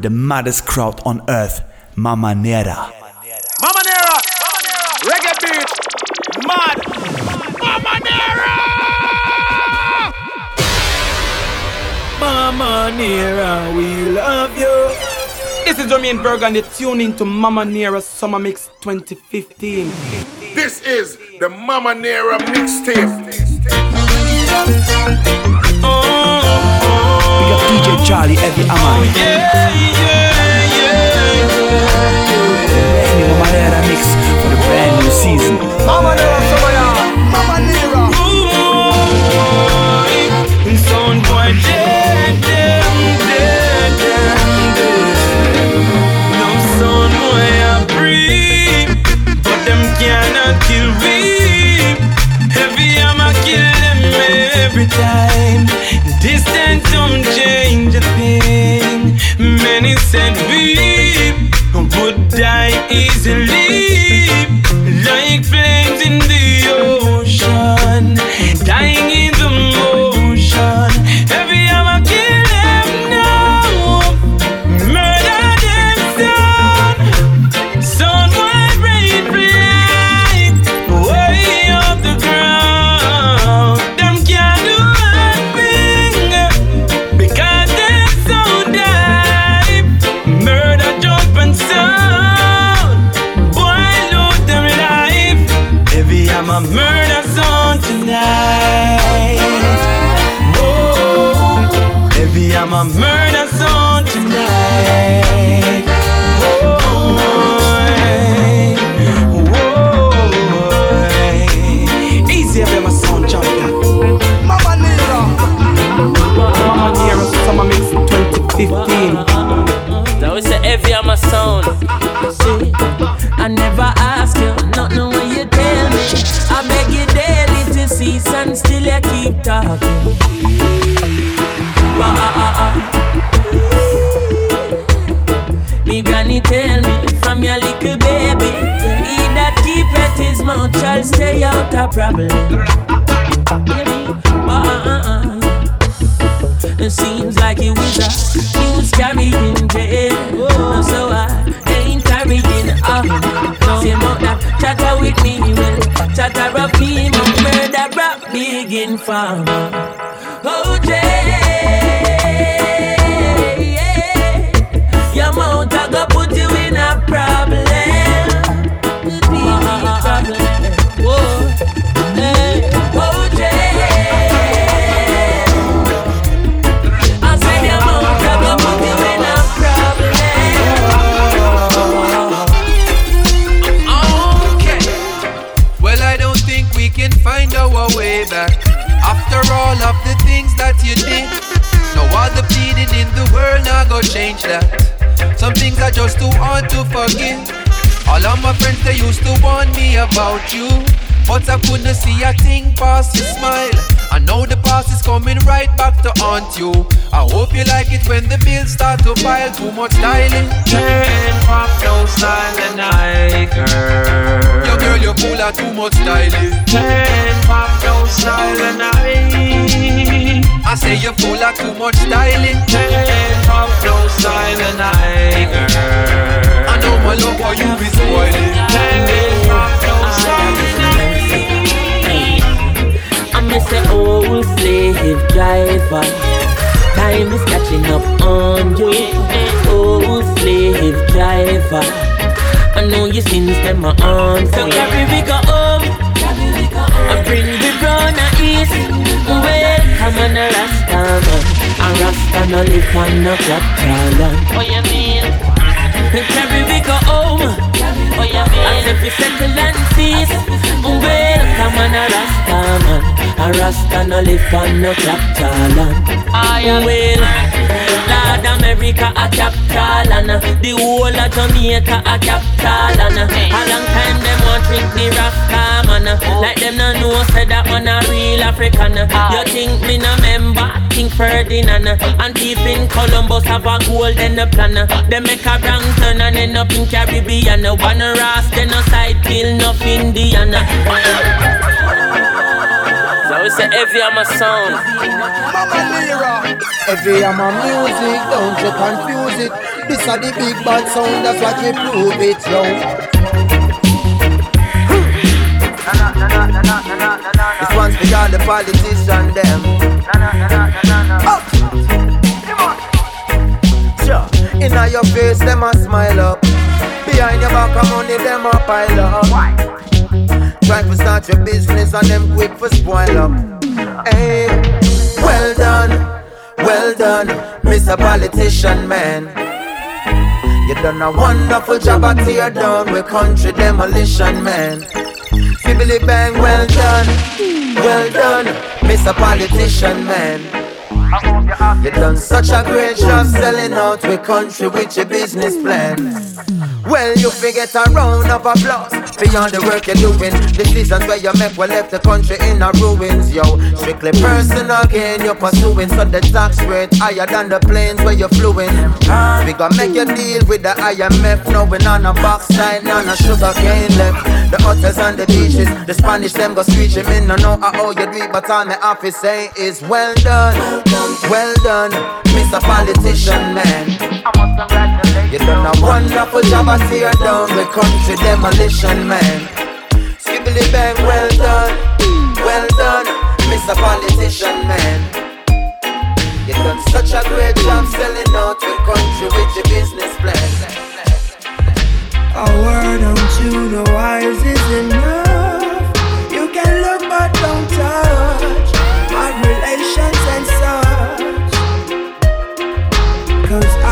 the maddest crowd on earth, Mamanera. Mama Nera, reggae beat, mad. Mamanera, Mama Nera, we love you. This is Romain Virgo and you're tuning to Mamanera Summer Mix 2015. This is the Mamanera mixtape. We got DJ Charlie Heavy Hammer. Brand new Mamanera mix for the brand new season. Mamanera, Summer Mama Nera. Sound boy dead, dead, dead, dead, dead. No sound boy I breathe, but them cannot kill me. Heavy I'ma kill them every time. Talking. Ah, ah, ah, ah. Me granny tell me from your little baby, he that keep at his mouth shall stay out of problem. Rap big change that. Some things are just too hard to forgive. All of my friends they used to warn me about you, but I couldn't see a thing past your smile. I know the past is coming right back to haunt you. I hope you like it when the bills start to pile. Too much styling. Turn no style and I girl. Yo, girl, you're of too much styling. Turn pop no style and I. I say you're full of too much styling. Turn pop no style and I girl. I know my love for you is spoiling. Turn pop no style and I. I'm Mr. Old Slave Driver. Time is catching up on you, old slave driver. I know your sins them are on So carry we go home, I bring the brown and east. Well, on a Rasta man, a Rasta no live on no black talent. Oh you mean? Carry we go home. Oh you mean? As if we settle and cease. Well, come on a Rasta man, a Rasta no live on no black talent. I am well. Lord America a capital and the whole of Jamaica a capital and a long time them want drink the Rasta man uh, like them no know say that man a real African uh. You think me no member? King Ferdinand and in Columbus have a golden plan. They make a wrong turn and end up in Caribbean. One Ras then a side kill enough Indian say heavy on my sound. Mama Nera. Every am my music, don't you confuse it. This are the big bad sound, that's what we prove it, yo. This one's for all the politicians, them. Oh. Sure. Inna your face, them a smile up. Behind your back, of money, them a pile up. Try to start your business and them quick for spoil up. Hey, well done, well done, Mr. Politician Man. You done a wonderful job at tear down with country demolition, man. Fibbly bang, well done, well done, Mr. Politician, man. You done such a great job selling out with country with your business plan. Well, you forget a round of applause all the work you're doing. The decisions where you make will left the country in a ruins, yo. Strictly personal gain you're pursuing, so the tax rate higher than the planes where you're fluing. We gonna make you deal with the IMF, knowing on a backside, none of sugar cane left. The hotels and the beaches, the Spanish them go screeching. Me no know how you do but all my office say is well done, well done, Mr. Politician man. You done a wonderful job at tear down the country demolition man. Skibbly bang, well done, well done, Mr. Politician man. You done such a great job selling out your country with your business plan. A word you know wise is enough. You can look but don't touch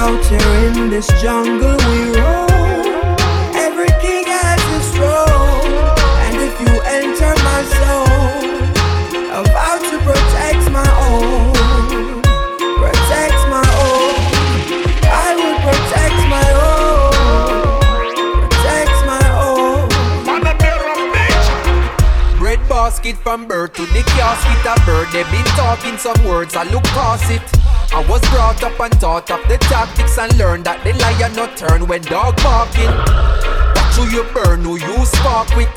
out here in this jungle we roam. Every king has his throne. And if you enter my zone, I vow to protect my own. Protect my own. I will protect my own. Protect my own. Bread basket from birth to the casket a bird. They been talking some words, I look past it. I was brought up and taught of the tactics and learned that the lion not turn when dog barking. That's who you burn, who you spark with,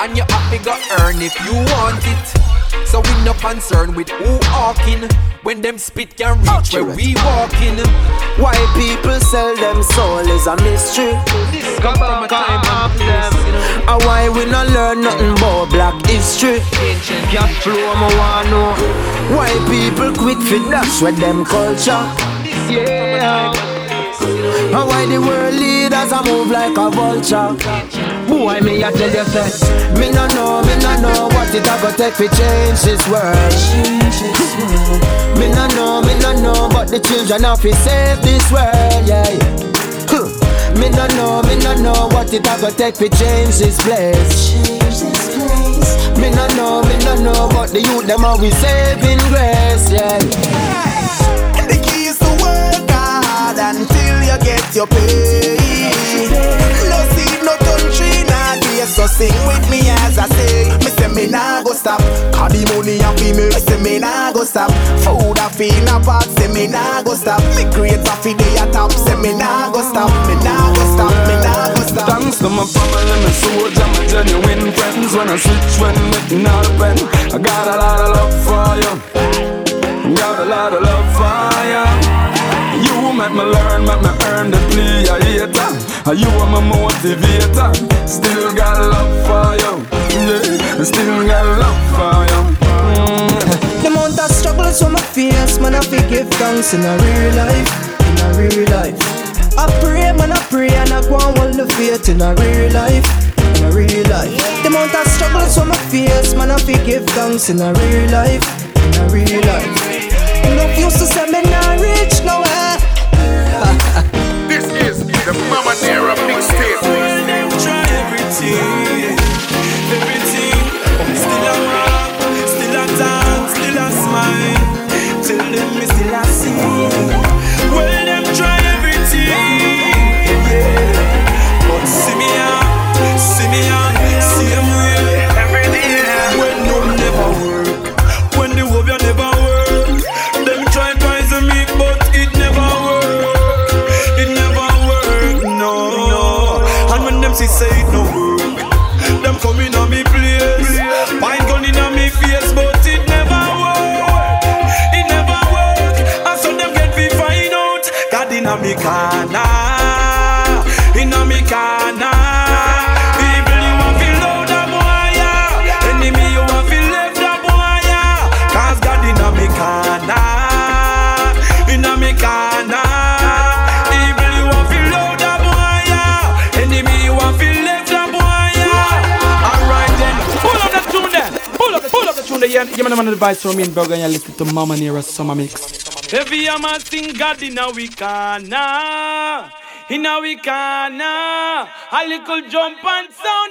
and you have to earn if you want it. So we no concern with who hawking when them spit can reach where we walking. Why people sell them soul is a mystery. Come from a time of them. And why we not learn nothing about black history? Cat flow, me want know. Why people quit for dash with them culture? Yeah. And why the world leaders a move like a vulture? Boy, me I tell you say, me no know, me no know what it a go take to change this world. Me no know, me no know, but the children have to save this world, yeah. Huh. Me no know, me no know what it a go take to change this place. Me no know, me no know, but the youth them we saving grace, yeah. The key is to work hard until you get your pay. So sing with me as I say. Me say me nah go stop. Cause the money a fi me. Me say me nah go stop. Food a fi in a pot. Say me nah go stop. Me great a fi day a top. Say me nah go stop. Me nah go stop. Me nah go stop. Thanks to my family, my soldier, my genuine friends. When I switch, when meeting all the pen, I got a lot of love for you. Got a lot of love for you. You make me learn, make me earn the plea a hater. You are my motivator. Still got love for you. Yeah, still got love for you. Mm. The amount of struggles from my face, man, I forgive thanks in a real life, in a real life. I pray, man, I pray, and I go and hold the faith in a real life, in a real life. The amount of struggles from my face, man, I forgive thanks in a real life, in a real life. Enough used to say me everything. Still a still still smile. Them still. Give me the advice from Romain Virgo and listen to Mamanera Summer Mix. Every man sing God in a we corner, in a we corner. A little jump and sound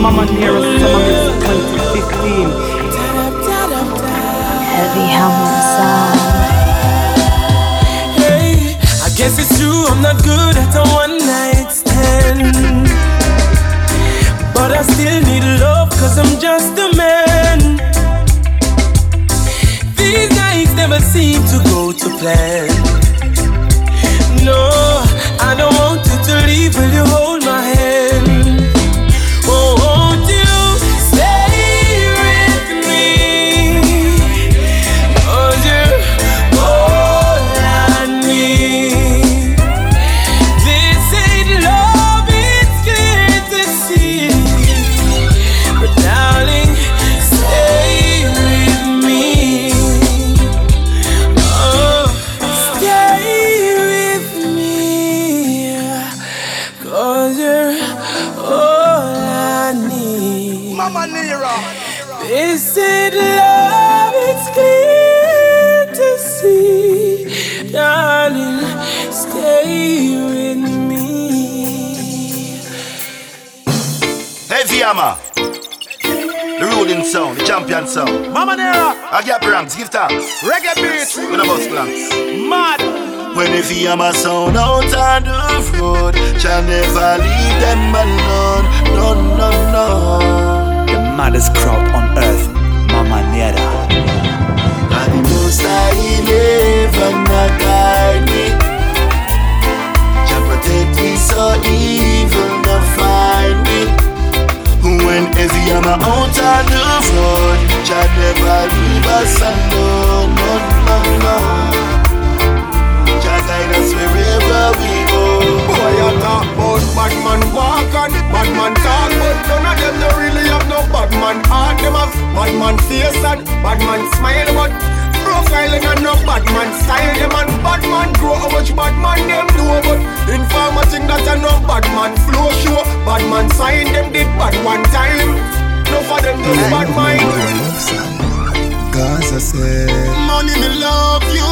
Mamanera Summer Mix 2015. Heavy Hammer Sound. Hey, I guess it's true, I'm not good at a one night stand. But I still need love, cause I'm just a man. These nights never seem to go to plan. Champion sound. Mamanera. I get ranks, give thanks. Reggae beats. With a bus blanks. Mad. When heavy hammer sound out on the road, shall never leave them alone. No, no, no. The maddest crowd on earth, Mamanera. And the most I never not guide me. Jah protect me so evil When heavy hammer out on the road, Jah never leave us alone. No, no, no. Jah guide us wherever we go. Boy, you talk about bad man walk and bad man talk, but none of them don't really have no bad man heart. Them have bad man face and bad man smile, but profiling and no bad man style. Them and bad man grow how much bad man them do, but informer think that a no bad man flow show. Bad man sign them did bad one time. No for them just bad mind. Gaza said, Money me love you,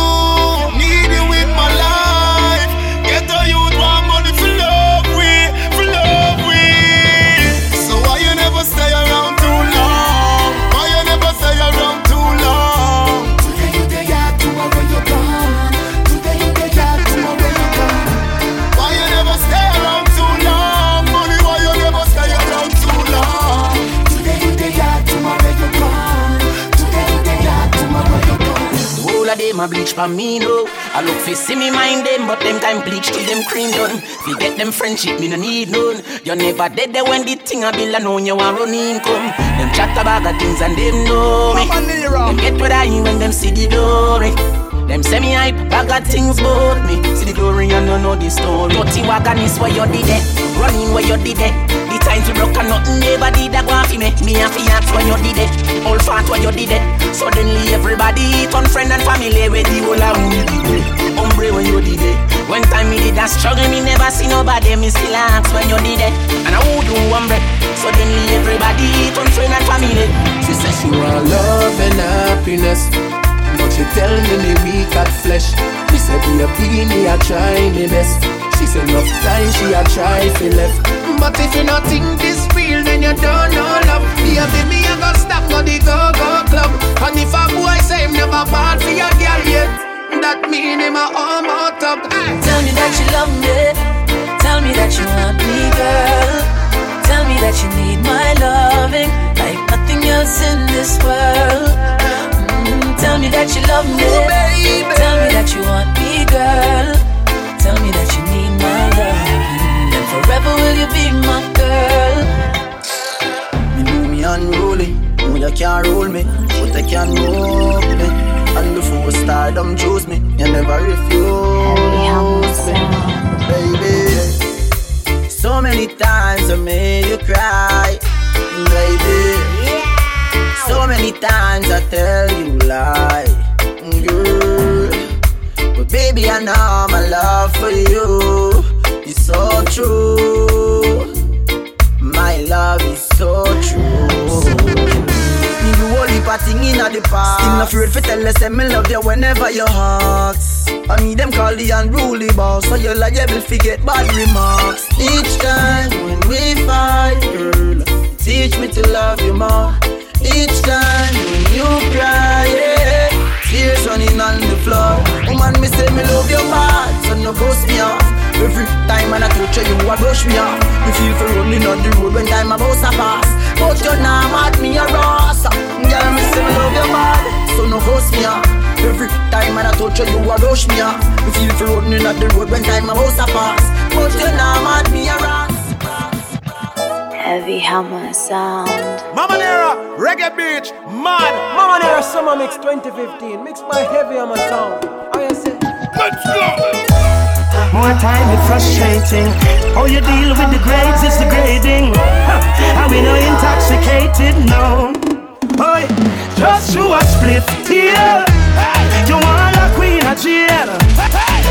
them a bleach for me, no. I look fi see me mind them, but them time bleach till them cream done. Fi get them friendship, me no need none. You never dead there when the thing a bill, I know you want run income. Them chat about the things and them know me. Them get what I when them see the glory. Them say me hype, bag of things about me. See the glory and no know the story. Dirty wagon is where you did it, running where you did it. The time to broke and nothing never did that go fi me. Me and fi ask when you did it, all fat when you did it. Suddenly everybody turn friend and family with the whole of it. Umbre when you did it, When time me did that struggle, me never see nobody, me still ask when you did it. And I would do one. So then everybody turn friend and family. She says she want love and happiness. But she tell me me weak at flesh. She said be a beanie, I try me best. She said enough time she a try fi left. But if you not think this real, then you don't know love. Baby, me a go stop no the go go club. And if a boy say him never bad for your girl yet, that mean him a arm out up. Tell me that you love me. Tell me that you want me, girl. Tell me that you need my loving like nothing else in this world. Tell me that you love me. Baby. Tell me that you want me, girl. Tell me that you need my love. And forever will you be my girl. Me know me unruly, know you can't rule me, but I can move me. And the four stardom choose me, you never refuse me, baby. So many times I made you cry, baby. So many times I tell you lie, girl. But baby, I know my love for you is so true. My love is so true. The thing in the past. Still not afraid to tell us me love you whenever you ask. I need them call the unruly boss, so you liable forget bad remarks. Each time when we fight, girl, teach me to love you more. Each time you cry, tears running on the floor. Woman, me say me love you bad, so no ghost me off. Every time when I touch you, you a brush me off. You feel for running on the road when time about to pass. But you're not mad, me a ross. Girl, me say me love you bad, so no ghost me off. Every time when I touch you, you a rush me off. You feel for running on the road when time about to pass. But you're not mad, me a ross. Heavy Hammer Sound. Mamanera, Reggae Beach, mad. Mamanera Summer Mix 2015. Mix by heavy hammer sound. How you say? Let's go. More time is frustrating. How you deal with the grades is degrading. Huh. And we no intoxicated, no. Boy, just you a split here. You want a queen of jail.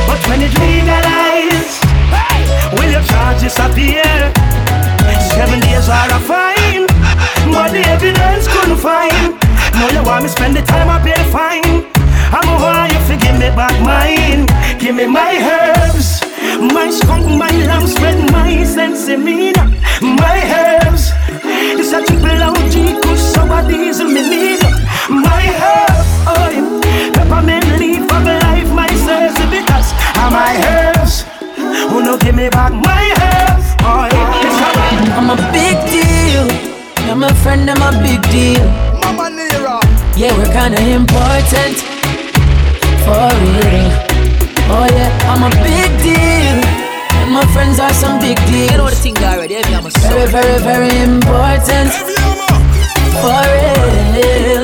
But when it legalize, will your charges appear? Seven days are a fine, but the evidence couldn't find. Now you want me spend the time I pay the fine. I'm want you to give me back mine. Give me my herbs, my skunk, my lamb's bread, my sensimilla, my herbs. It's a triple OG, good sour diesel, me need my herbs. Oh, yeah. peppermint leaf of life, my serves because of my herbs. Who no give me back my herbs? Yeah. It's a- I'm a big deal. You're my friend, I'm a big deal. Mamanera. Yeah, we're kinda important. For real. Oh yeah, I'm a big deal. And my friends are some big deals. You know the thing already, heavy I'm a Very, very, very important. For real.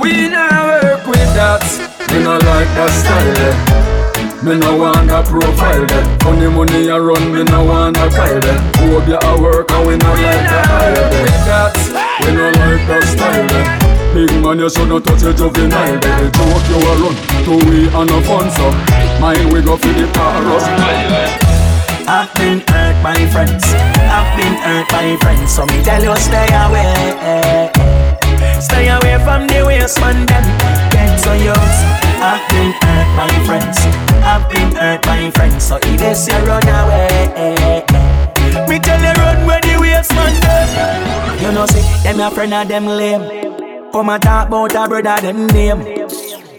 We now work with that. Me no like that style. Me no want a profile that Money money a run, me no want a kyle that Hope you a work and we not like a hire that, we no like that style eh. Big man you should not touch a juvenile eh. The joke you a run, to we and a fun so Mine we go for the chorus I've been hurt by friends. I've been hurt by friends. So me tell you stay away. Stay away from the waste man them. Get so yours. I've been hurt by friends. I've been hurt by friends. So if they say run away. Me tell you run where the waste man them. You know see them a friend of them lame. Come and talk about a brother them name.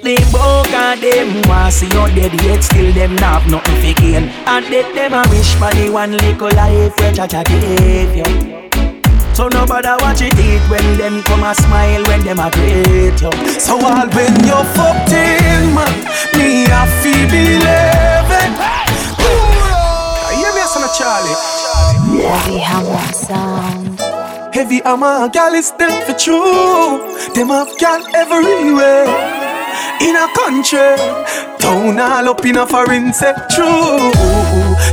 They both of them want see you dead yet still them not have nothing for gain And that them a wish for the one little life where Jah Jah gave you so nobody watch it eat when them come a smile when them a greet you So all when you fucked in, man, me I feel believing. You hear me, son of Charlie? Heavy Hammer Sound. Heavy hammer, gal is dead for true. Them have gal everywhere. In a country, town all up in a foreign set true.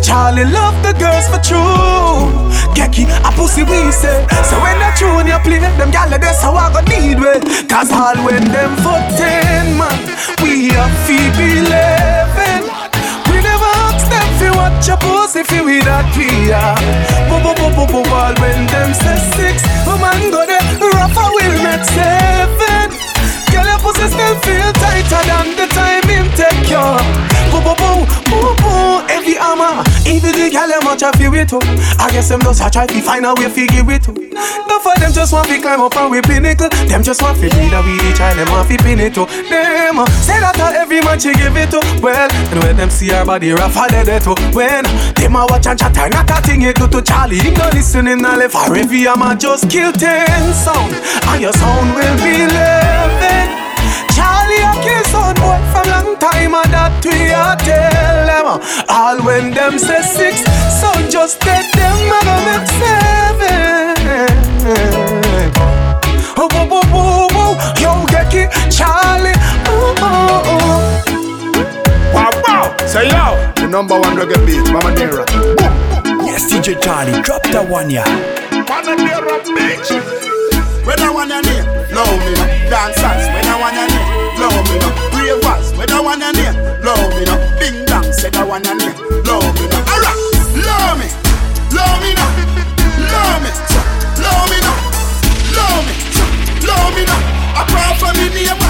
Charlie love the girls for true. Geki, a pussy we say. So when the tune you play, them gyal that's so I go need way. Cause all when them for ten man, we a fee eleven. We never ask them fi watch your pussy fi we that we a. Bo bo bo bo bo all when them say six, a man go there, Rafa will make seven. Girl, your pussy still feel tighter than the time him take you boo boo boo boo Every armor, even the gal them a try fi wait. I guess them just a try fi find a way fi give it oh. up. Not for them just want fi climb up and we pinnacle. Them just want fi be the weedy child. Them want fi pin it up. Them uh, say that to every man she give it up. Well, and when them see her body rough, a dead it. When them a watch and chat, I not a thing it do to Charlie. He no listening and left. For every armor just kill ten sound, and your sound will be living. Charlie a kill sound boy from long time and that we a tell them All when them say six, so just take them and go make seven Oh, whoa, whoa, whoa, whoa, yo, get it, Charlie oh, oh, oh. Wow, wow, say yo, the number one reggae beat, Mamanera. Yes, DJ Charlie, drop that one, yeah. Mamanera, bitch. When I your name, love me no. Dancers, when I your name, love me no. Ravers, when I your name, love me no. Ding dong, said I your name, love me no. Alright, love me, love me no, love me, love me no, love me, love me no. Apart from me name,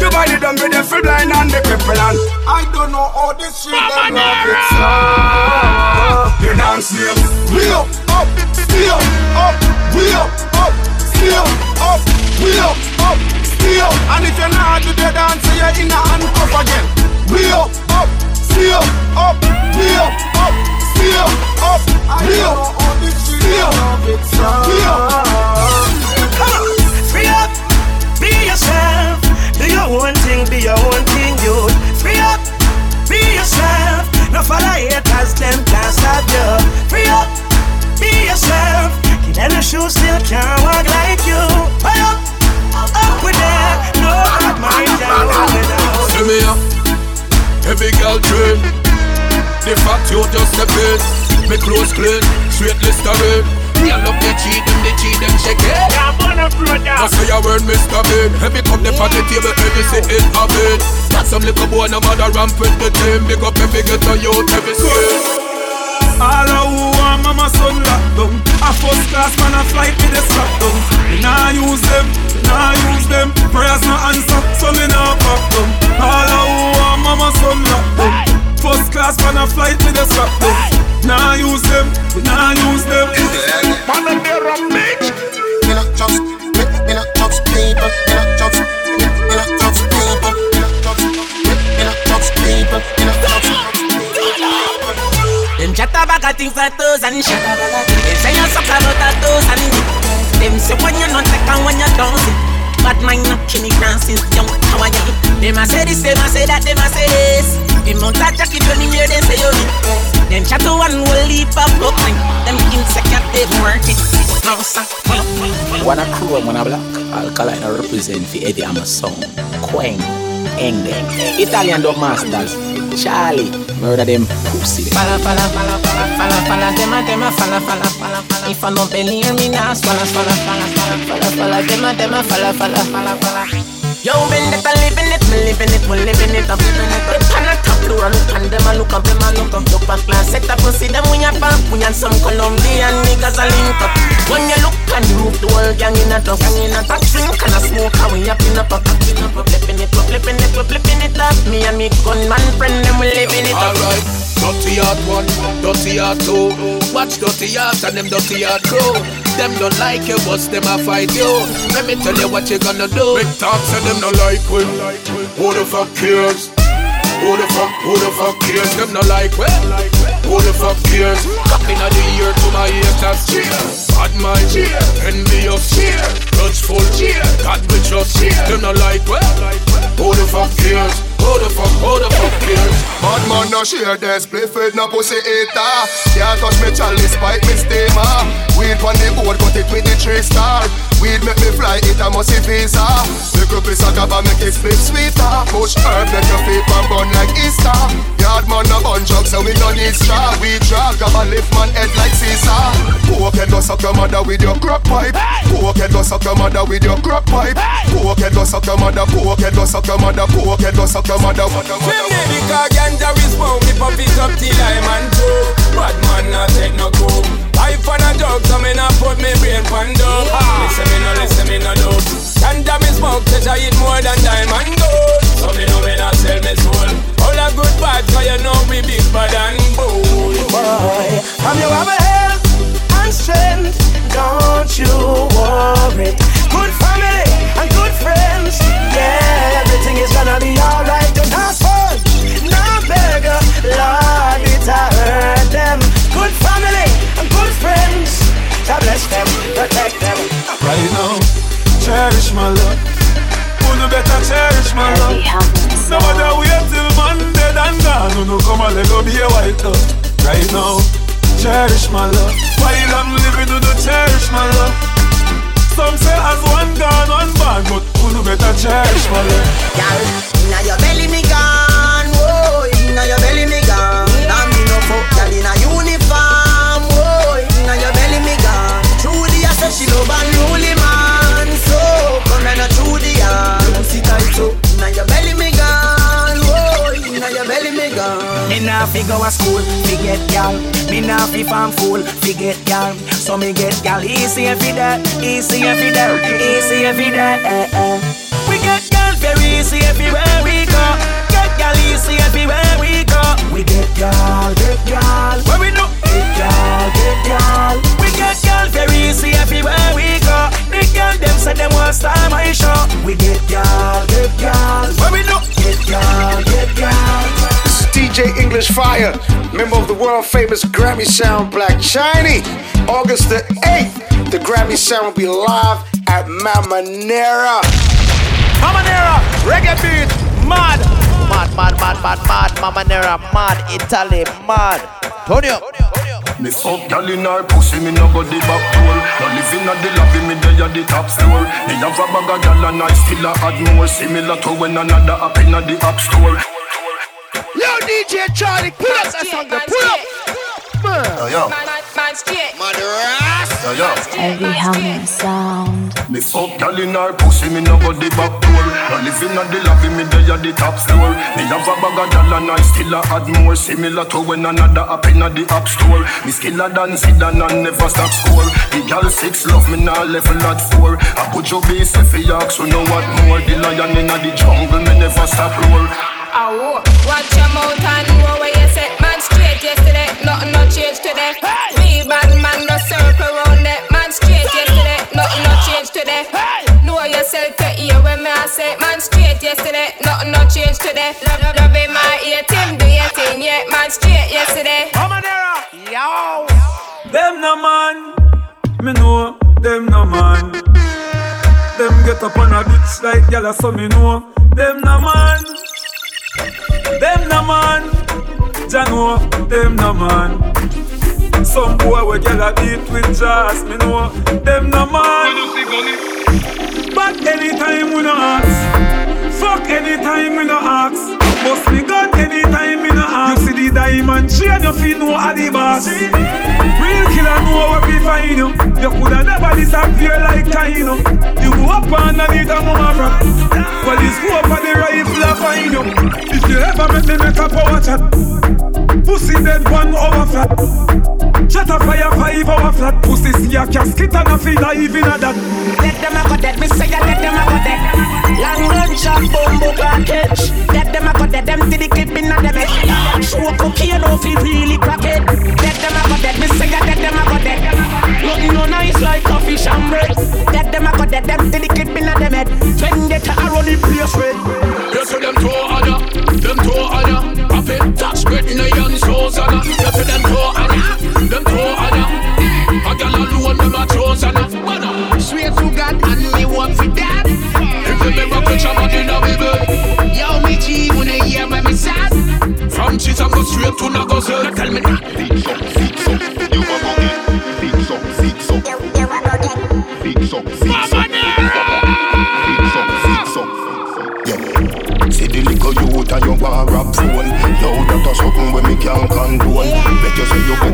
Divide it down with the free blind and the cripple and I don't know how this shit them love it. Your dance name. We up, up, still up, we up, up, still up, we up, up, still. And if you're not do the dance, you're in a handcuff again. We up, up, still up, we up, up, still up, we up, shoes, still can't walk like you. Hey up, up with that. No bad mind, down without. See me uh, up, heavy girl train. The fact you just step in, me clothes clean, straight listerine. Me love the cheat them, the cheat them shake it. Yeah, wanna brother. I say a word, Mr. Bean. Heavy come the on the table, heavy sit in a bed. Got some little boy, no matter ramp with the team. Big up every get a youth, every skin. All of who want mama son locked down A first class man a flight with the strap down Me nah use them, me nah use them Prayers no answer, so me nah pop down All of who want mama son locked down First class man a flight with the strap down Nah use them, we nah use them Mamanera, bitch. Me not just, me, me not just people. Me not just, me, me not just people. Me not just, me, me not just people. Me not just. Them chat about a thing for toes and shit. They say you suck about a toes and dick. Them say when you not take and when you don't see. But mine not kill me since young. How I get? Them a say this, them a say that, them a say this. Them not a jacket when you hear them say you Them chat to one will leap up Brooklyn. Them insecure they work it. No sir. Wanna crew wanna black Alkaline represent for Heavy Hammer sound Quang Engde Italian dub masters Charlie Murder them pussy Fala, fala, fala, fala, fala, fala, dem a, dem a, fala, fala, fala, fala. If I don't believe me, now swallow, swallow, swallow, swallow, swallow, swallow, dem a, dem fala, fala, fala, fala. Yo, been it, I living it, me living it, we living it, I'm living it. They pan a top floor, look and them a look up, them a look up. Look back class, set up, and see them when you pop, we and some Colombian niggas a link up. When you look and move the whole gang in a top, gang in a top, drink and a smoke, and we up in a pocket, in a pop, flipping it, we flipping it, we flipping it up. Me and me gunman friend, them we living it up. Alright, dirty heart one, dirty heart two. Watch dirty heart and them dirty heart crew. Them don't like you, but them a fight you. Let me tell you what you gonna do. Big talks and them no like we. Who the fuck cares? Who the fuck, who the fuck cares? Them no like we. Who the fuck cares? Cock inna the ear to my haters. Cheers. Bad mind, envious, grudgeful, God we trust. Them no like we. Who the fuck cares? Who the fuck, who the fuck cares? Bad man no no share this. Split with no pussy eater. Can't touch me chalice, pipe me steamer. Weed on the board, cut it with the three star. Weed make me fly, it a must visa. Make up piece of gaba, make it split sweeter. Push herb, make your feet and burn like Easter. Yard man a bun drugs, so we no need straw. We draw, gaba lift man head like Caesar. Poke head go suck your mother with your crop pipe. Poke head go suck your mother with your crop pipe. Poke head go suck your mother, poke head go suck your mother Poke head go suck your mother, mother, mother Chimney because ganja we smoke, me pump it up till I'm on two. Bad man not take no coke Life on a jug, so me not put me brain pan dope ah. Listen me no, listen me no dope Ganja me smoke, cause I eat more than diamond gold. So me know me not sell me soul. All a good bad, cause you know we big bad and bold. Boy, I'm your have a health and strength Don't you worry. Good family and good friends. Yeah, everything is gonna be alright. Don't ask for, no beggar. Lord, it a hurt them. Good family and good friends. God bless them, protect them. Right now, cherish my love. Who better cherish my love? No matter wait till Monday and gone. Who no come and let go be a white dove. Right now, cherish my love. While I'm living, who no cherish my love. Some say as one gone, one born, but who no better cherish my love? Girl, inna your belly me gone, whoa, inna your belly me gone. And me no fuck girl inna uniform, whoa, inna your belly me gone. Trudy I say she love unruly man, so come and through the yard. Pussy tight so inna your belly me gone, whoa, inna your belly me gone. Me nah fi go a school, fi get gal. Me nah fi farm fool, fi get gal. So me get gal easy every day, easy every day, easy every day. Eh, eh. We get gal very easy everywhere we go. Get gal easy everywhere we go. We get gal, get gal. Where we do? Get gal, get gal. We get gal very easy everywhere we go. The gal them say them want star my show. We get gal, get gal. Where we do? Get gal, get gal. This DJ English Fire, member of the world famous Grammy Sound Black Chiney. August the 8th, the Grammy Sound will be live at Mamanera. Mamanera, reggae beat, mad. Mad, mad, mad, mad, mad. Mamanera, mad. Italy, mad. Tonio. Me fuck gal in her pussy, me no go the back door No live in a the lobby, me dey at the top floor Me have a bag of gal and I still a add more Similar to when another up in the app store Yo, DJ Charlie, pull up that song, there, pull up. Yo, yo, Man straight. yo, yo. Heavy Hammer Sound. Me fuck gal in her pussy, me no go the back door No live in a the lobby, me dey at the top floor Me have a bag of gal and I still a add more. Similar to when another up in a the app store. Me skiller than Zidane and never stop score. The gal six love me now level at four. I put your base if you ask, so know what more. The lion in a the jungle, me never stop roar Ow. Watch your mouth and know where you set man straight yesterday. Nothing no change today. Me bad man no circle round that man straight yesterday. Nothing no change today. Know yourself to hear when me I say man straight yesterday. Nothing no change today. Love, love, love in my ear, Tim do your thing, yeah. Man straight yesterday. Mamanera, yo. Them no man, me know them no man. Them get up on a bitch like gyal, so me know them no man. Them no man, Jah know them no man. Some boy we gyal a beat with jazz, me know them no man. But anytime we no ask, fuck anytime we no ask. Bust me gun anytime me no ask. You see the diamond chain, you feel no a the boss. Real killer know where we find you. You coulda never disappear like China. You go up underneath a mama rock. Police go up on the rifle and find you. If you ever make me make a power chat, pussy dead one hour flat. Shut a fire five hour flat. Pussy see a casket and a feel live in a that. Let them a go dead, me say ya let them a go dead. Long run shot, bumbo catch. Let them a go dead, them see the clip in a them head. Show cocaine off it really crack like a fish and bread. Let them a cut at them till the clip inna them head. When they to a the place red. You see them two other, them two other. I fit touch bread inna yon souls other. You see them two other, them two other. A gal alone them a chosen. Swear to God and me work for that. If you ever catch a body now we burn. Yo me G when I hear my me sad. From cheese I go straight to Nagozel. Tell me not.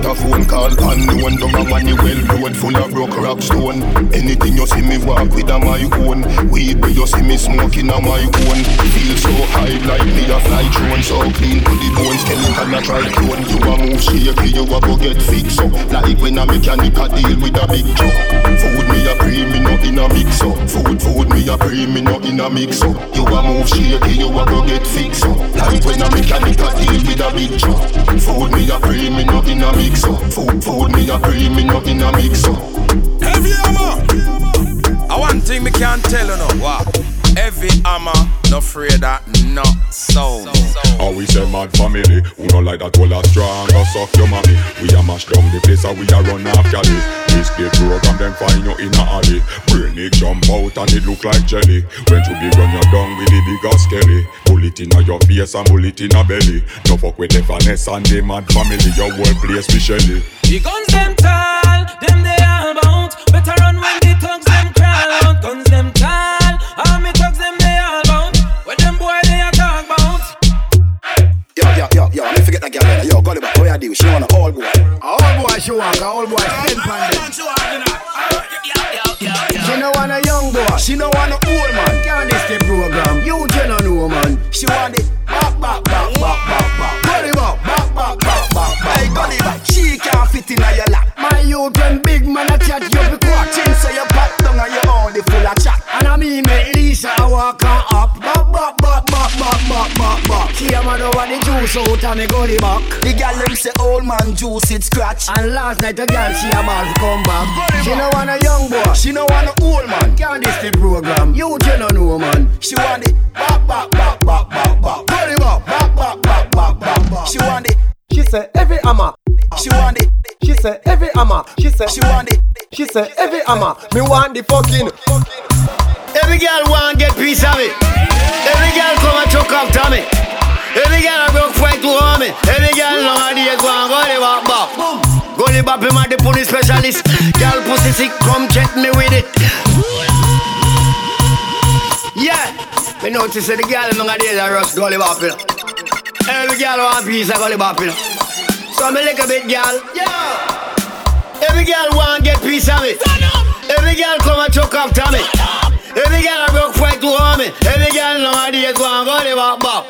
A phone call unknown. Don't a money well load full of broke rock stone. Anything you see me walk with a my own. Weed where you see me smoking a my own. Feel so high like me a fly drone. So clean to the bones, skeleton a try clone. You a move shaky, you a go get fixed up. Like when a mechanic a deal with a big truck. Food me a pre, me no in a mix up. Food, food me a pre, me no in a mix up. You a move shaky, you a go get fixed up. Like when a mechanic a deal with a big truck. Food me a pre, me no in a mix up. Food, food me a pre, me no in a mix up. Heavy hammer. I one thing me can't tell you no. Wow. Heavy hammer, no afraid that no sound. How we say mad family, who no like that whole a strong or suck your mommy. We a mash down the place and we a run after it. This the program them find you in a alley. Brain it jump out and it look like jelly. When you be run you down with the bigger skelly. Pull it in a your face and pull it in a belly. No fuck with the finesse and the mad family. Your whole place be shelly. The guns them tall, them they all bout. Better run when the thugs them hammer. Me want the fucking. Every girl want get piece of it. Every girl come and choke to me. Every girl a broke fight to harm me. Every girl nowadays want go the walk back. Gully Bop him at the police specialist. Girl pussy sick, come check me with it. Yeah, me notice the girl nowadays a rush Gully Bop know. Every girl want piece of Gully Bop know. So me lick a bit, girl. Yeah. Every girl want get piece of it. Every girl come and choke up to me. Every girl a broke fight to harm me. Every girl nowadays want go the walk back.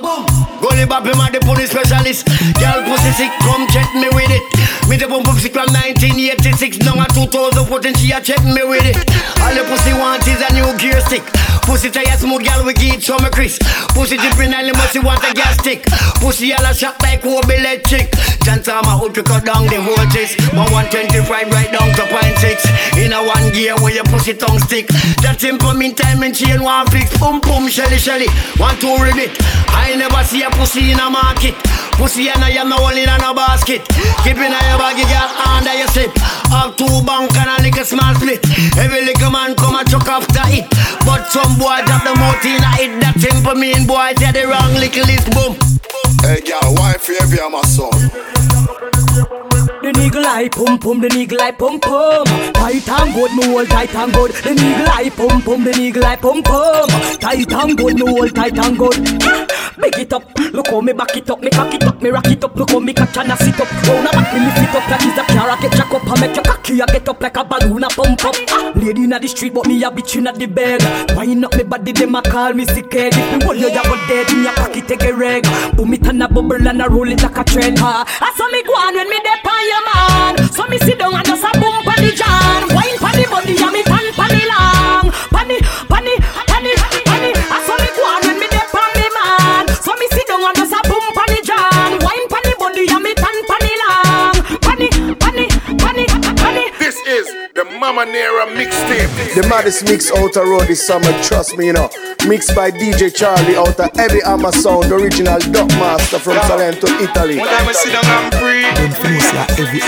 Gully Bop him at the police specialist. Girl pussy sick, come check me with it. Me the pump up sick from 1986, now at 2014 she a check me with it. All the pussy want is a new gear stick. Pussy tell tire smooth, girl we get some Chris. Pussy dripping and the musty want a gas stick. Pussy all a shot like Kobe electric. Chance I'm a hood to cut down the voltage. My 125 right down to point six. In a one gear where your pussy tongue stick. That simple mean time and chain one fix. Boom boom shelly shelly. One two ribbit. I never see a pussy in a market. Pussy and I am no only in a basket. Keep in your baggy girl under your slip. Up two bank and a little small split. Every little man come and chuck after it. But some boy drop the mouth in a it. That simple mean boy say the wrong little list boom. Hey, girl, why every my son? Needle eye pum pum, the needle eye pum pum. Tight and good, me hold tight and good. The needle eye pum pum, the needle eye pum pum. Tight and good, me hold tight and good. Ah, big it up, look how me back it up, me cock it up, me rock it up. Look how me catch and I sit up. Round back me lift it up like it's a car. I get jack up and make your cocky I get up like a balloon a pump up. Ah, lady inna the street, but me a bitch inna the bed. Wind up me body, them a call me sick head. If me hold you, you go dead in your cocky take a reg. Boom it and a bubble and a roll it like a trend. Ha, ah, I saw me go on when me dey on your man. So me sit down and just a boom pon the jam. Wine pon the body and me Mamanera mixtape. The maddest mix out the road this summer, trust me, you know. Mixed by DJ Charlie out of Heavy Hammer Sound, the original Dub Master from Salento, Italy. One time I sit down and breathe. Every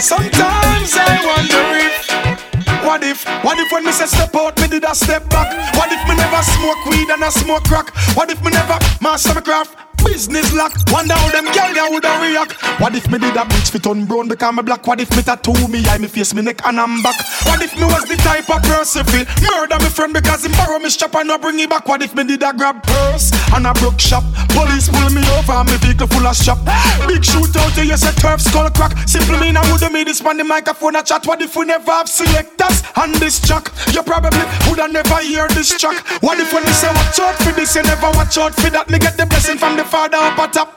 Sometimes I wonder if what if, what if when me say step out, me did a step back? What if me never smoke weed and I smoke crack? What if me never master my craft? Business lock. Wonder how them girl there woulda react. What if me did a bitch fit on brown because me black? What if me tattoo me eye, me face, me neck and I'm back? What if me was the type of person fi murder me friend because him borrow me strap and not bring it back? What if me did a grab purse and a broke shop? Police pull me over and me vehicle full of shop. Big shootout, you say turf skull crack. Simple mean I woulda made this man the microphone a chat. What if we never have selectors on this track? You probably woulda never hear this track. What if when me say watch out for this, you never watch out for that? Me get the blessing from the Father up at top.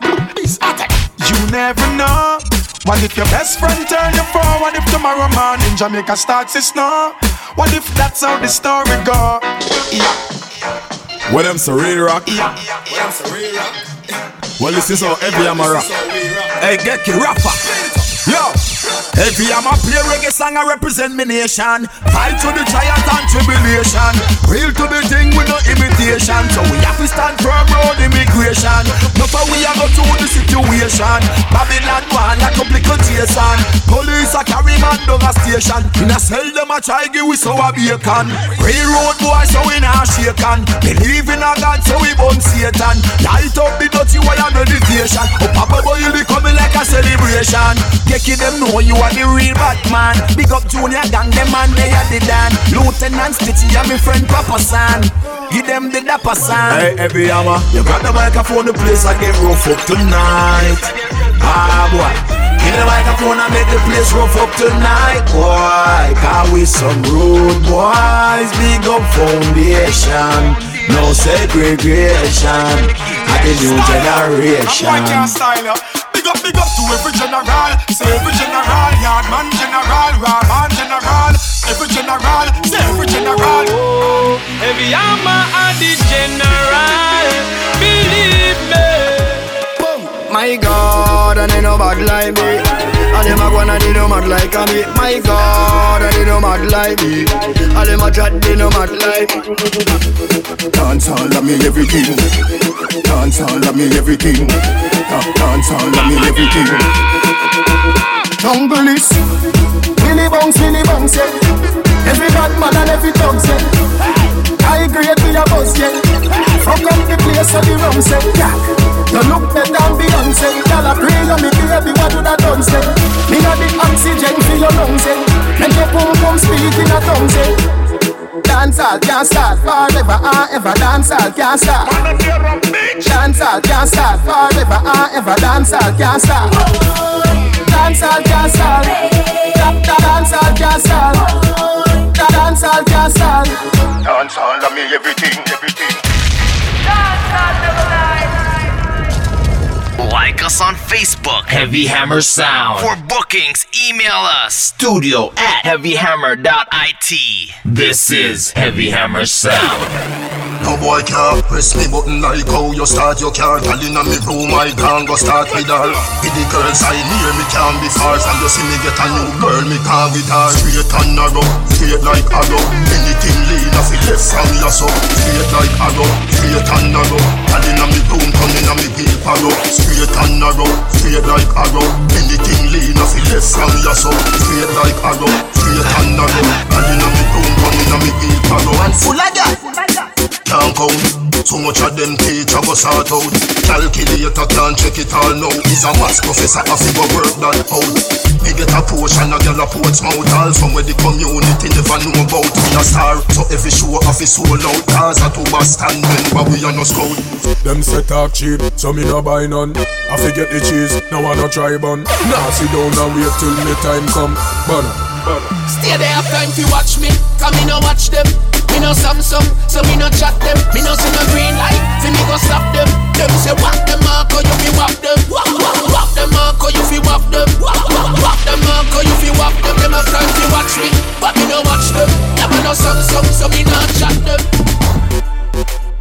You never know. What if your best friend turn you for? What if tomorrow morning Jamaica starts to snow? What if that's how the story go? Yeah. Well, them so real rock. Yeah. Well, them so real rock. Well, this is how heavy I'm a rock. Hey, get your rapper. Yo. Heavy Hammer play reggae song I represent me nation. Fight to the giant and tribulation. Real to the thing with no imitation. So we have to stand firm road immigration. No for we are go to the situation. Babylon one like complication Police a carry man down a station. In a cell them a try give we so a bacon. Road boy so we not shaken. Believe in a God so we burn Satan. Light up the dirty wire meditation Up oh, Papa boy you be coming like a celebration. Get them know you are the real Batman. Big up Junior Gong, them man, they are the Dan. Lieutenant Stitchie and my friend Papa San. Give them the dapper san. Hey, Heavy Hammer, you got the microphone, the place I get rough up tonight. Ah, boy. Give the microphone and make the place rough up tonight, boy. Cause we some rude boys, big up foundation. No segregation, at the new generation. Big up, big up to every general. Say every general, yard man general, raw man general. Every general, say every general. Oh, Heavy Hammer and the general. Believe me. My God, and they know bad like me. And them a go and they know mad like me. My God, and they know mad like me. And them a chat, they know mad like me. Dance all of me everything. Dance all of me everything. Dance all of me everything. Jungle is Billy Bounce, Billy Bounce, yeah. Every bad man and every dog, yeah. I agree with your boss, yeah. Fuck up the place of the rum, say, yeah. You look better than Beyonce. Y'all a pray you me baby, what do that done say? Me got the oxygen for your lungs, eh. Make your pum pum speak in a tongue, say. Dance all can't start forever and ever. Dance all can't start. Dance all can't start forever and ever. Dance all can't start. Dance all can't start. Dance all can't start. Dance all can't start. Dance all of me everything, everything. Dance all never like us on Facebook, Heavy Hammer Sound. For bookings, email us. Studio at heavyhammer.it. This is Heavy Hammer Sound. No boy can't press me button like how you start. You can't Tell in me room I can't go start with all With the girls I near me can't be far From you see me get a new girl me can't with her. Straight and narrow, straight like arrow Anything lean off it left from your so Straight like arrow, straight and narrow Tell in me room come in me paper row Straight and narrow, straight like arrow Anything lean off it left from your so Straight like arrow, straight and narrow Tell in me room come in me paper row And full of that can't count. So much of them teacher go sort out. Calculator can't check it all now. He's a maths professor, I figure work that out. Me get a portion, a girl a ports mouth. All from where the community never know about. We a star, so every show off is sold out. Cause a two stand but we are no scout. Them set talk cheap, so me no buy none. I forget the cheese, now I no try bun. Now sit down and wait till me time come. Bun, bun. Stay there, have time to watch me. Come in and watch them. Me no Samsung, so me no chat them. Me no see no green light, fi me go stop them. Them say whack them mark, you fi whack them. Whack, whack, whack them mark, you fi whack them. Whack, whack, whack them mark, you fi whack them. Them have time to watch me, but me no watch them. Them no Samsung, so me no chat them.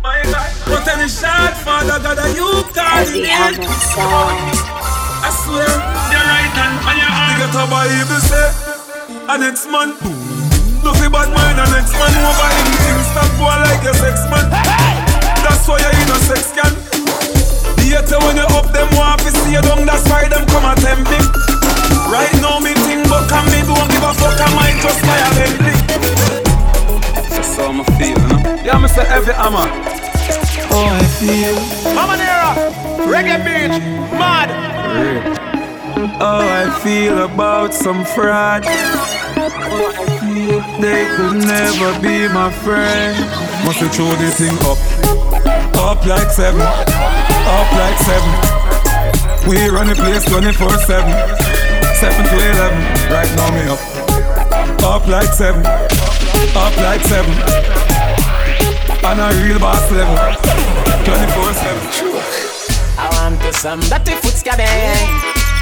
My God, put any shot, Father God, are you calling me? I swear, the right hand on your arm. You get a Bible say, and it's man. No fi bad mind and next man over anything Stop boy like a sex man. That's why you in a sex can The hater when you up them want to see you down. That's why them come and tempt me. Right now me think but can me don't give a fuck. I might just buy a Bentley. That's how I feel, you know? Yeah, me say Heavy Hammer. Oh, if feel. Mamanera, reggae beach, mad. How I feel about some fraud. They could never be my friend. Must have throw this thing up, up like seven, up like seven. We run the place 24 7, 7 to 11. Right now, me up, up like seven, up like seven. On a real boss level, 24 7. I want to some dirty foot scabbing.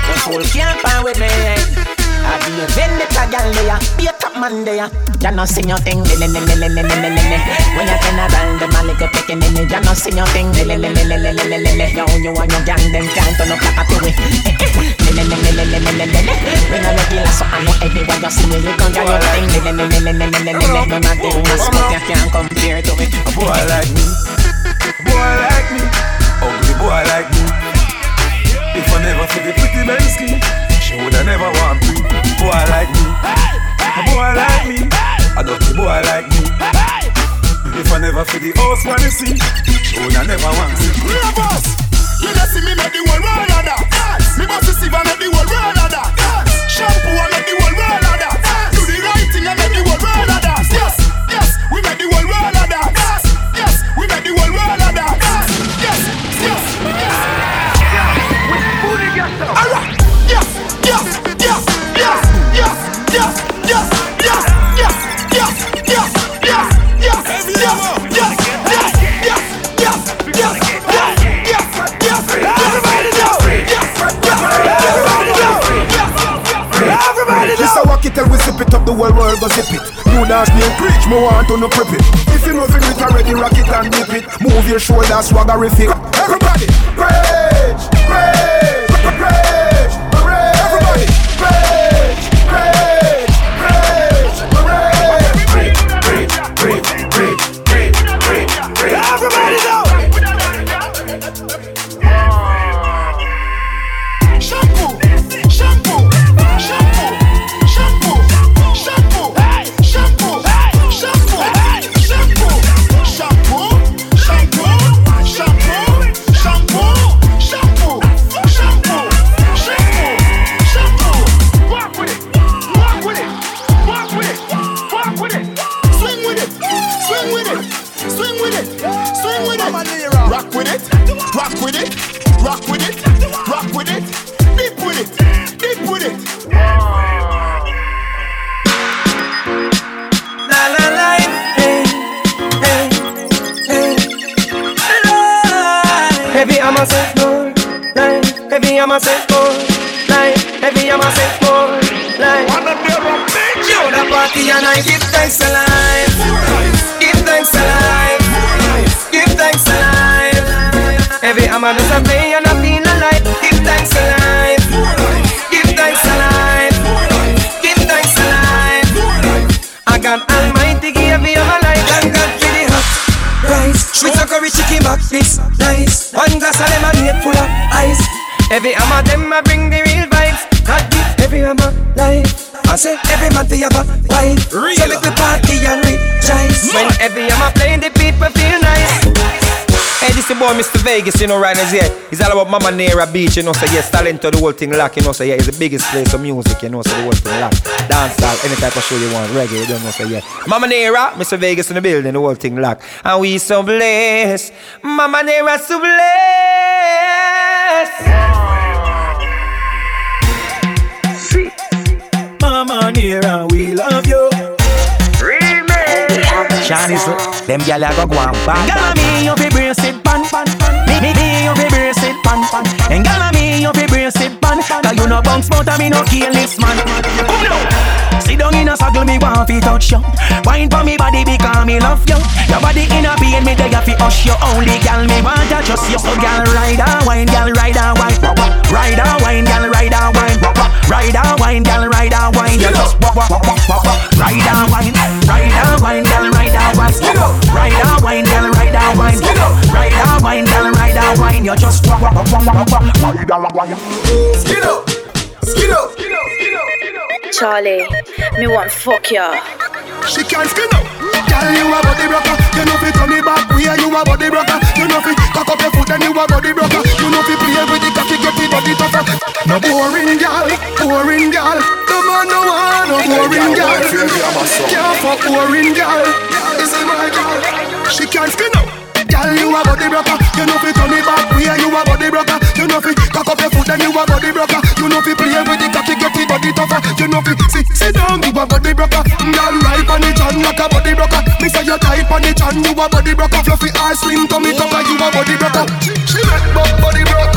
The can't find with me. I be a vendetta gal there, be a top man there. Ya no sing your thing, lele lele lele lele lele. When you turn around, the man go picking in it. Ya no sing your thing, lele lele lele lele lele. Yo, you and your gang, then can't turn up like a toy. Lele lele lele lele lele. When I look at so I know everyone you see me, you gon' get your thing, lele lele lele lele lele. No matter what, you can't compare to me. A boy like me, a boy like me. I the house wanna see, oh, she woulda never want me. Real boss, you just see me make the world roll of that. Me boss is even make the world roll of that. Shampoo and make the up the whole world go zip it. New dance me preach, me want to no prep it. If you know if it already rock it and dip it Move your shoulders, swaggerific Everybody, rage, Almighty give me my life and God for the hot rice. With a curry chicken back this nice. One glass of lemonade full of ice. Heavy Hammer them I bring the real vibes. God give Heavy Hammer life. I say every man to have a wife. So make the party and rejoice. When Heavy Hammer play, the people feel nice. Hey, this is boy Mr. Vegas, you know, right as here. It's all about Mamanera Beach, you know, so yes, talent to the whole thing lock, you know, so yeah, it's the biggest place of music, you know, so the whole thing lock. Dancehall, any type of show you want, reggae, you don't know, so yeah. Mamanera, Mr. Vegas in the building, the whole thing lock. And we so blessed, Mamanera so blessed. Mamanera, we love you. Shawnee's, them gyal a go go and bad. Gala me, you fi brace it, pan pan. Me me me, you fi brace it, pan pan. And gala me, you fi brace it, pan. Cause you no bounce, but I me no this man. Come now. Sit down in a circle, me want fi touch you. Wine for me body because me love you. Your body in a pain, me there fi hush you. Only gal me want to trust you. So gal ride a wine, gal ride a wine, ride a wine, gal ride a wine, ride a wine, gal ride a wine. You just walk walk walk walk walk, ride a wine, ride a wine, gal ride a wine, ride a wine, gal ride a wine, ride a wine, gal ride a wine. You just walk walk walk walk walk, ride a wine. Skin up, skin up, Charlie, me want fuck ya. She can't skin up. Girl, you a body broker. You know fi turn it back way. You a body broker. You know fi cock up your foot and you a body broker. You know fi play with cocky, get the body tougher. No boring girl, boring girl. The man no want no boring girl. Can't fuck boring girl. This is my girl. She can't spin out. Girl, you a body broker. You know fi turn it back way. You a body broker. You know fi cock up your foot and you a body broker. You know fi play with the cocky, get the body tougher. You know fi sit, sit down, you a body broker. Girl, right on the chan like a body broker. Me say you tight on the chan, you a body broker. Fluffy ass, slim tummy tucker, you a body broker. She make body broke,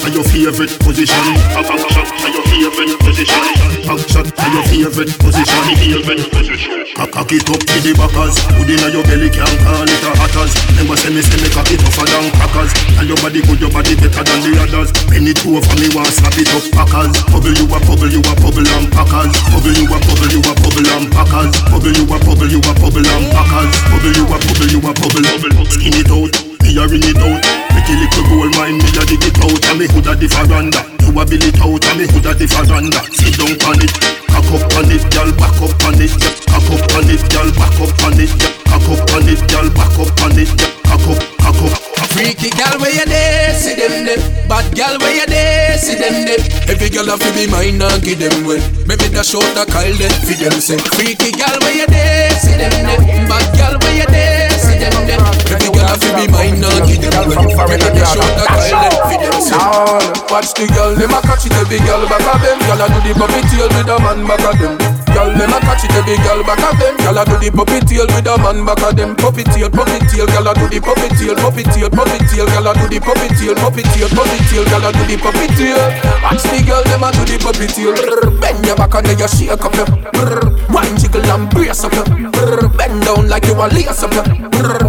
To your favorite position. Back shot to your favorite position. Back shot to your favorite position. Favorite position. Cock it up to the backers. Put inna your belly can't call it a hatters. Never say me say me cock it tougher than crackers. And your body good, your body better than the others. Penny two over me want slap it up packers. Bubble you a bubble, you a bubble and packers. Bubble you a bubble, you a bubble and packers. Bubble you a bubble, you a bubble and packers. Bubble you a bubble, you a bubble. Skin it out, me it out. Pretty little gold mine, me a dig it out. And me hood a the veranda. You a build it out, and me hood a the veranda. Sit down on it, cock up on it, girl, back up on it. Cock up on it, girl, back up on it. Cock up on it, girl, back up on it. Cock up, cock up. Freaky gal where you there, see them there. Bad gal where you there, see them there. Every gal have to be mine and give them way. Maybe the short a call them for them say. Freaky gal where you there, see them there. Bad gal where you there, see them there. Every gal have to be mine and give them way. Maybe the short a call them for them. Now, watch the girl, them a catch it, every girl back of them. Girl a do the puppy tail with a man back of them. Girl, them a catch it, every girl back of them. Girl a do the puppy tail with a man back of them. Puppy tail, puppy tail, girl a do the puppy tail, puppy tail, puppy tail, girl a do the puppy tail, puppy tail, puppy tail, girl a do the puppy tail. Watch the girl, them a do the puppy tail. Bend your back and then you shake up your. Wine jiggle and brace up your. Bend down like you a lace up your.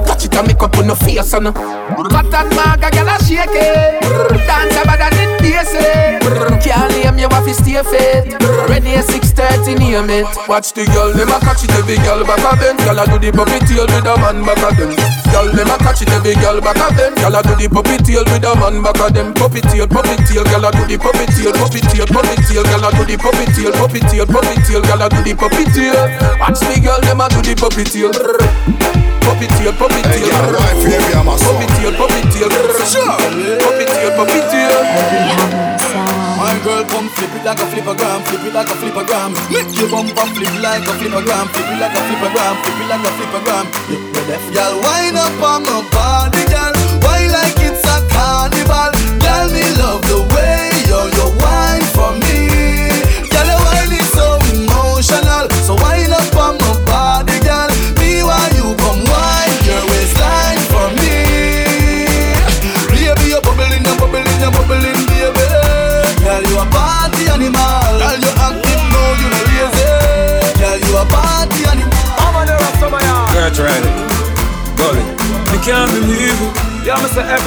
Touch it and make up on your face and. Cut that maga, gal a shake it. Dance a bad and it eh. basic. Can't name you have to stay fit. Ready at 6:30, name it. Watch the girl, them a catch it, every girl back of them. Girl a do the puppy tail with a man back of them. Girl, them a catch it, every girl back of them. Girl a do the puppy tail with a man back of them. Puppy tail, puppy tail, girl a do the puppy tail, puppy tail, puppy tail, girl a do the puppy tail, puppy tail, puppy tail, girl a do the puppy tail. Watch the girl, them a do the puppy tail. Puppy tail, puppy tail, puppy tail, puppy tail, puppy tail, puppy tail. My girl come flip it like a flippergram, flip it like a flippergram. Make your bumper flip like a flippergram, flip it like a flippergram, flip it like a flippergram. You the deaf girl, wind up on my body, girl. Why like it's a carnival, girl? Me love the way you you wine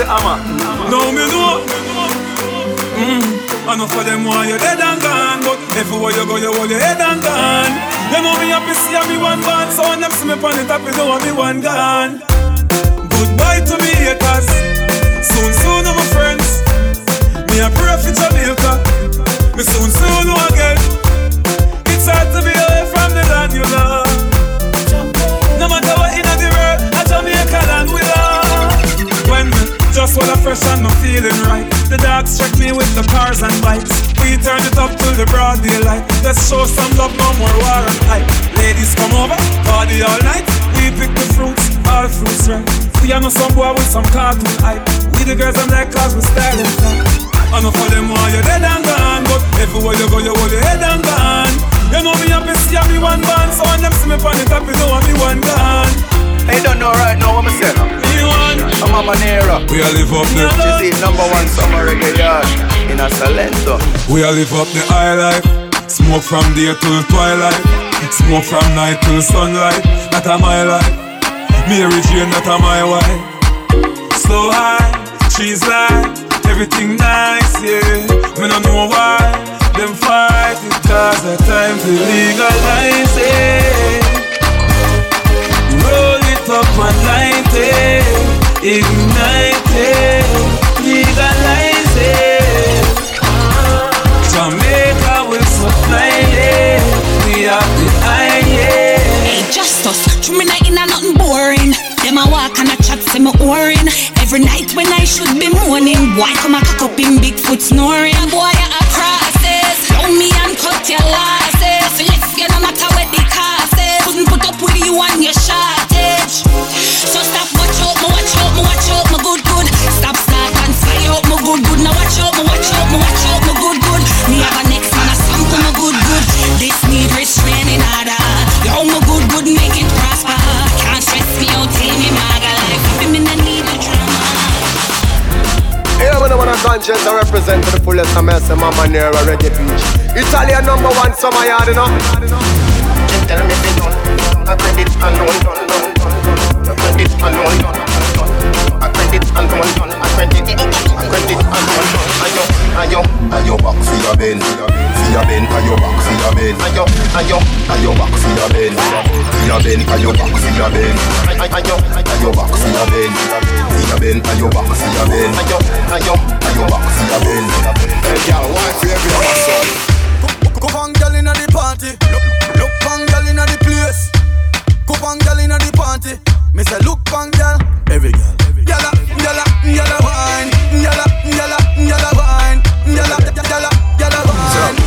Heavy Hammer. No, me know. Mm. Enough of them want you dead and gone But everywhere you go, you hold your head and gone. You know me happy see me one band So when them see me on the top, you know me one gone. Goodbye to me haters. Soon, soon, I'm friends Me a pray for Jamaica. Me soon, soon, again It's hard to be away from the land you love just wanna fresh and no feeling right, the dogs check me with the cars and bikes. We turn it up till the broad daylight. Let's show some love, no more war and hype. Ladies come over, party all night. We pick the fruits, all fruits right. We are no some boy with some cartoon hype. We the girls I'm like cause we styling fine. Enough of them want you're dead and gone, but everywhere you go you hold your head and gone. You know me happy see me one band, so when them see me on the top, you know me one gone. Hey, don't know right now what I'm saying. One. I'm a manera. We a live up the She's the number one summer reggae yard in a Salento. We a live up the high life. Smoke from day till twilight. Smoke from night till sunlight. That a my life. Mary Jane, that a my wife. So high, she's like everything nice, yeah. Me no know why them fight it 'cause the time to legalize it up my light, eh? ignite it, legalize it. Jamaica will supply it, we have the eye, yeah. Hey, Justice, through me night in a nothing boring. Them a walk and a chat, say me orin. Every night when I should be mourning, why come a cock up in Bigfoot snoring? Boy, I a process, down me and cut your losses. Left you no matter where the cost is. Couldn't put up with you and your shot shortage. So stop, watch out, me watch out, me watch out, me good, good. Stop, start and fire out, me good, good. Now watch out, me watch out, me watch out, me good, good. Me have a next man, a sample, me good, good. This need restraining order. Yo, me good, good, make it prosper. Can't stress me out, tell me maga life. Me no need the drama. Yeah, when I want a conscience, I represent to the fullest. I'm a Mamanera reggae beach. Italian number one summer yard, you know. Tell me they done. I credit alone, done, done, done. I credit alone, done, done. I credit alone, done. I credit, I credit alone, done. Ayo, ayo, ayo, back for your ben, for your ben, ayo, back for your ben, ayo, ayo, ayo, back for your ben, for your ben, ayo, back for your ben, ayo, ayo, back for your ben, for your ben, ayo, back for your ben, ayo, ayo, ayo, back for your ben. Hey, girl, why for your ben? Come on, girl inna the party. Look, look, on girl inna the place. Come on, girl inna the party. Me say, look, on girl. Every girl, gyal, gyal, gyal, wine, gyal, gyal, gyal, wine, gyal, gyal, gyal, wine.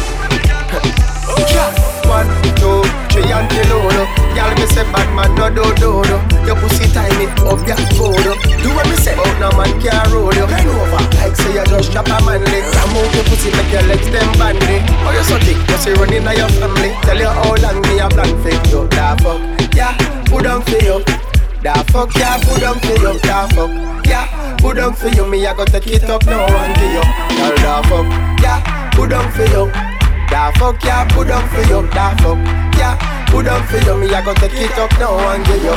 One, two, three, and load. Girl, me say bad man, no do do do. Your pussy time up, ya go do. What me say, but no man can roll you. Bend over, like say you just chop a man leg. Now move your pussy, make your legs them bandy. Oh, you so thick, you see running on your family. Tell you how long me a plan for you. Da fuck, yeah, put on for you. Da fuck, yeah, put on for you. Da fuck, yeah, put on for you. Me I got to take it up now and give you. Girl, da fuck, yeah, put on for you. Da fuck yeah, put up for you. Da fuck yeah, put up for you. Me I go take it up now give you.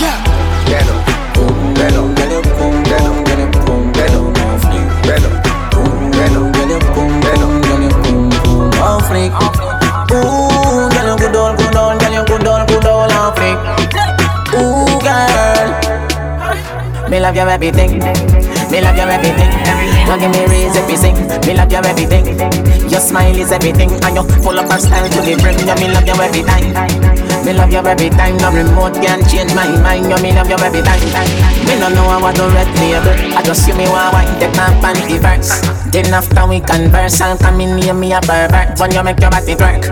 Yeah, get up, boom, get up, get up, boom, get up, get up, boom, get up, get up, boom, get up, get up, boom, get up, get up, boom, boom, on flick. Ooh, girl, you good on, good on, girl, you good on, good on, on flick. Me love your everything. Me love your everything. Now give me you sing. Me love your everything. Your smile is everything, and you full of style to the brim. Yeah, me love you every time. Me love you every time. No remote can change my mind. Yeah, me love you every time. Me no know what to red label. I just see me one wine, take my panty verse. Then after we converse, I'll come in near me a pervert. When you make your body twerk.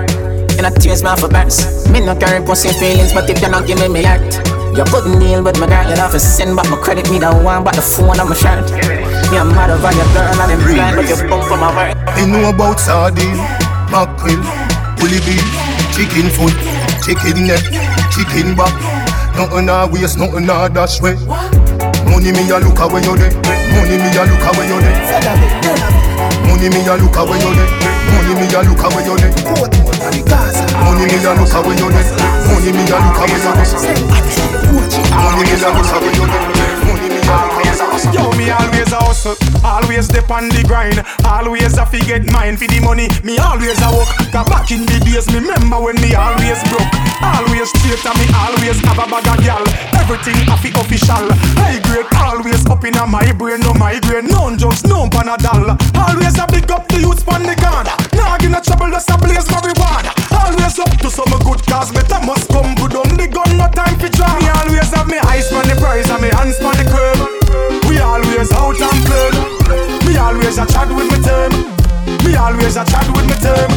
You know tears my for burst. Me no carry pussy feelings, but if you not give me me heart. You couldn't deal with my girl, you have to send back my credit, me don't want but the phone on my shirt. Me a mad over your girl and them blind, but you bump for my work. You know about sardine, mackerel, bully beef, chicken foot, chicken neck, chicken back. Nothing a waste, nothing a dash way. Money me a look away you there. Money me a look away you there. Money me a look away you there. Money me a look away you there. Money me a look away you there. Money me a look away you there. Money me a look away you there. Money me a look away you there. Yo, me always a hustle, always dip on the grind, always a fi get mine for the money. Me always a work. Cause back in the days, me remember when me always broke. Always straight and me always have a bag of gal. Everything a fi official. High grade, always up in a my brain, no migraine, no drugs, no panadol. Always a big up the youths pon the corner. Nah, give no trouble, just a blaze my reward. Up to some good cause me time must come good on the gun, no time for try. Me always have me eyes on the prize and me hands on the curb. We always out and play. Me always a chat with me term. Me always a chat with me term.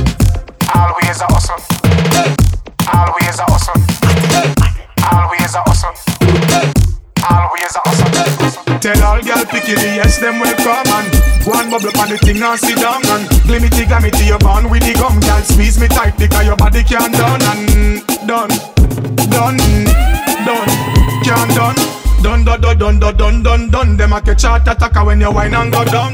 Always a hustle. Always a hustle. Always a hustle. Always a hustle. Tell all girl picky the yes them and go and one bubble on the thing and sit down and glimity glamity your bond with the gum girl squeeze me tight because your body can't done and done done done can't done Dun dun dun dun dun dun dun dun. Them a catch heart attack when you whine and go down.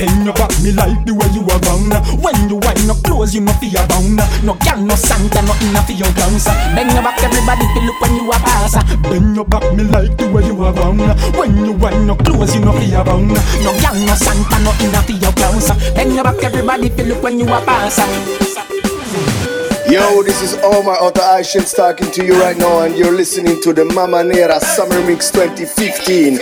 Then you back me like the way you are bound When you whine up close you no fear bound. No gal no Santa nothing a for your grounds Then you back everybody feel look when you are pass. Then you back me like the way you are bound When you whine up close you no fear bound. No gal no Santa nothing a for your grounds Then you back everybody feel look when you are pass Yo, this is Omar of Ashens talking to you right now, and you're listening to the Mamanera Summer Mix 2015.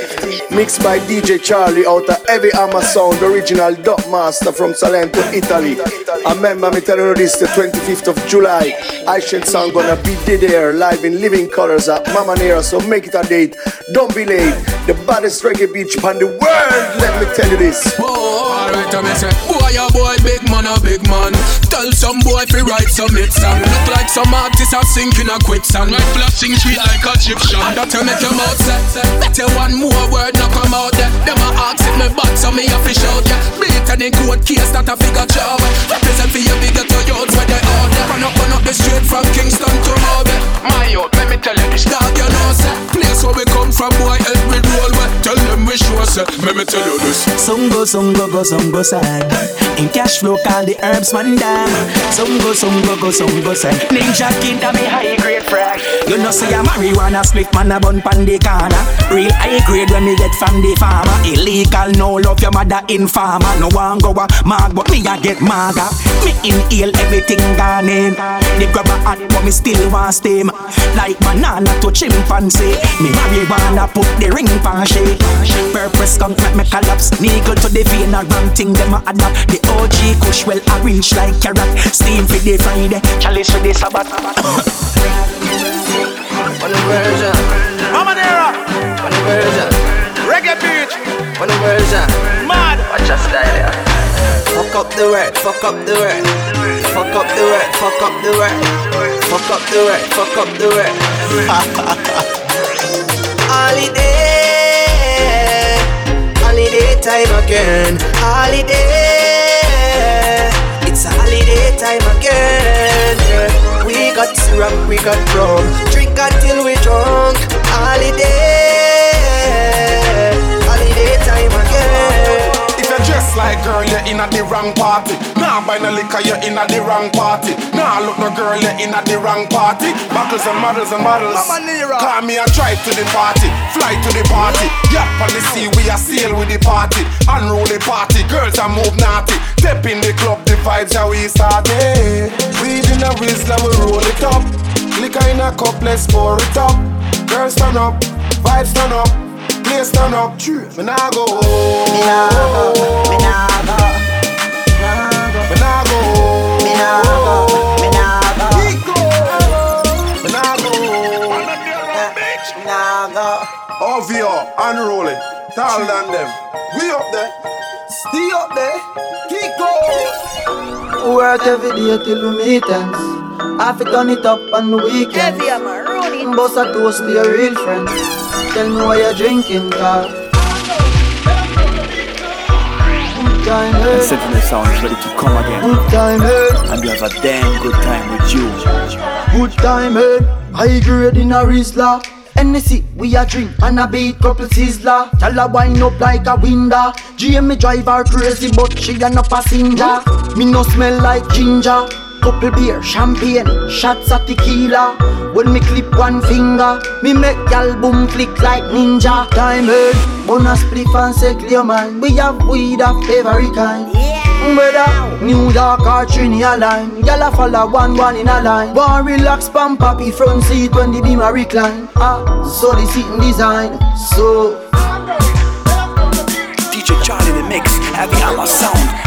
Mixed by DJ Charlie out of Heavy Hammer Sound, original dub master from Salento, Italy. I remember me telling you this the 25th of July. Ancient Sound gonna be there live in living colors at Mamanera, so make it a date. Don't be late. The baddest reggae beach on the world. Let me tell you this. Oh, alright, I say, boy, a boy, big man, a big man. Tell some boy fi write some hit song. Look like some artists are sinking a quicksand. Right flashing sweet like Egyptian. That will make your mouth set. Better one more word, not come out there. Them a ask if me bad, so me a fish out, yeah. Beat any court case that a figure job. Represent for your bigger to youths where they are there. Run up, run up the street from Kingston to Mobay. My youth, let me tell you this. Dog, you know, say. Place where we come from, boy, every roll where. Tell them we sure, say. Let me tell you this. Some go, some go, go, some go sad. In cash flow, call the herbs man damn. Some go, some go, go, some go sad. Ninja kid, that me high grade frag. You know, say a marijuana split man a bun pan the corner. Real high grade when me get from the farmer. Illegal, no love your mother informer. No one go a mag, but me a get maga. Me inhale everything gone in. The a hot, but me still want steam. Like banana to chimpanzee. Me marijuana put the ring pan shake. Purpose skunk make me collapse. Needle to the vein a wrong thing them a adapt. The OG kush well a reach like carrot. Steam for the Friday, chalice for the Sabbath. On the version. Mamanera. On the version. Reggae beach. On the version. Mad. Watch your style, yeah. Fuck up the word, fuck up the word. Fuck up the word, fuck up the word. Fuck up the word, fuck up the word. Holiday. Holiday time again. Holiday. Time again. yeah. We got syrup, we got rum. Drink until we drunk. Holiday. Like girl, you're in at the wrong party. Nah, buy no liquor, you're in at the wrong party. Nah, look no girl, you're in at the wrong party. Buckles and models and models. Mamanera. Call me a drive to the party, fly to the party. Yap on the sea, we are sail with the party. Unruly party, girls are move naughty. Step in the club, the vibes how we started. Weed in a whistler, we roll it up. Liquor in a cup, let's pour it up. Girls turn up, vibes turn up. Place turn up, me nah go home. Me nah go, me nah go, Me nah go home. me nah go, me nah go, Me nah go home. me nah go. OVO, unroll it. Tall than them. We up there. Stay up there, keep going. Work every day till we meet ends. Have to turn it up on the weekend. Boss a toast to your real friends. Tell me why you're drinking, time, eh? Sentinel Sound ready to come again. Good time, eh? And we have a damn good time with you. Good time, eh? High grade in a Rizla. Hennessy, we a drink and a beat couple sizzler. Tell her wind up like a window. GM me drive her crazy, but she a no passenger. Me no smell like ginger. Couple beer, champagne, shots of tequila. When me clip one finger, me make y'all boom flick like ninja. Time head, bonus spliff and say clear mind. We have weed of every kind. Yeah. Whether New York or Trinidad line Y'all a follow one one in a line One relax pan papi front seat when the beam a recline Ah, so the seating design So DJ Charlie the mix, heavy hammer sound.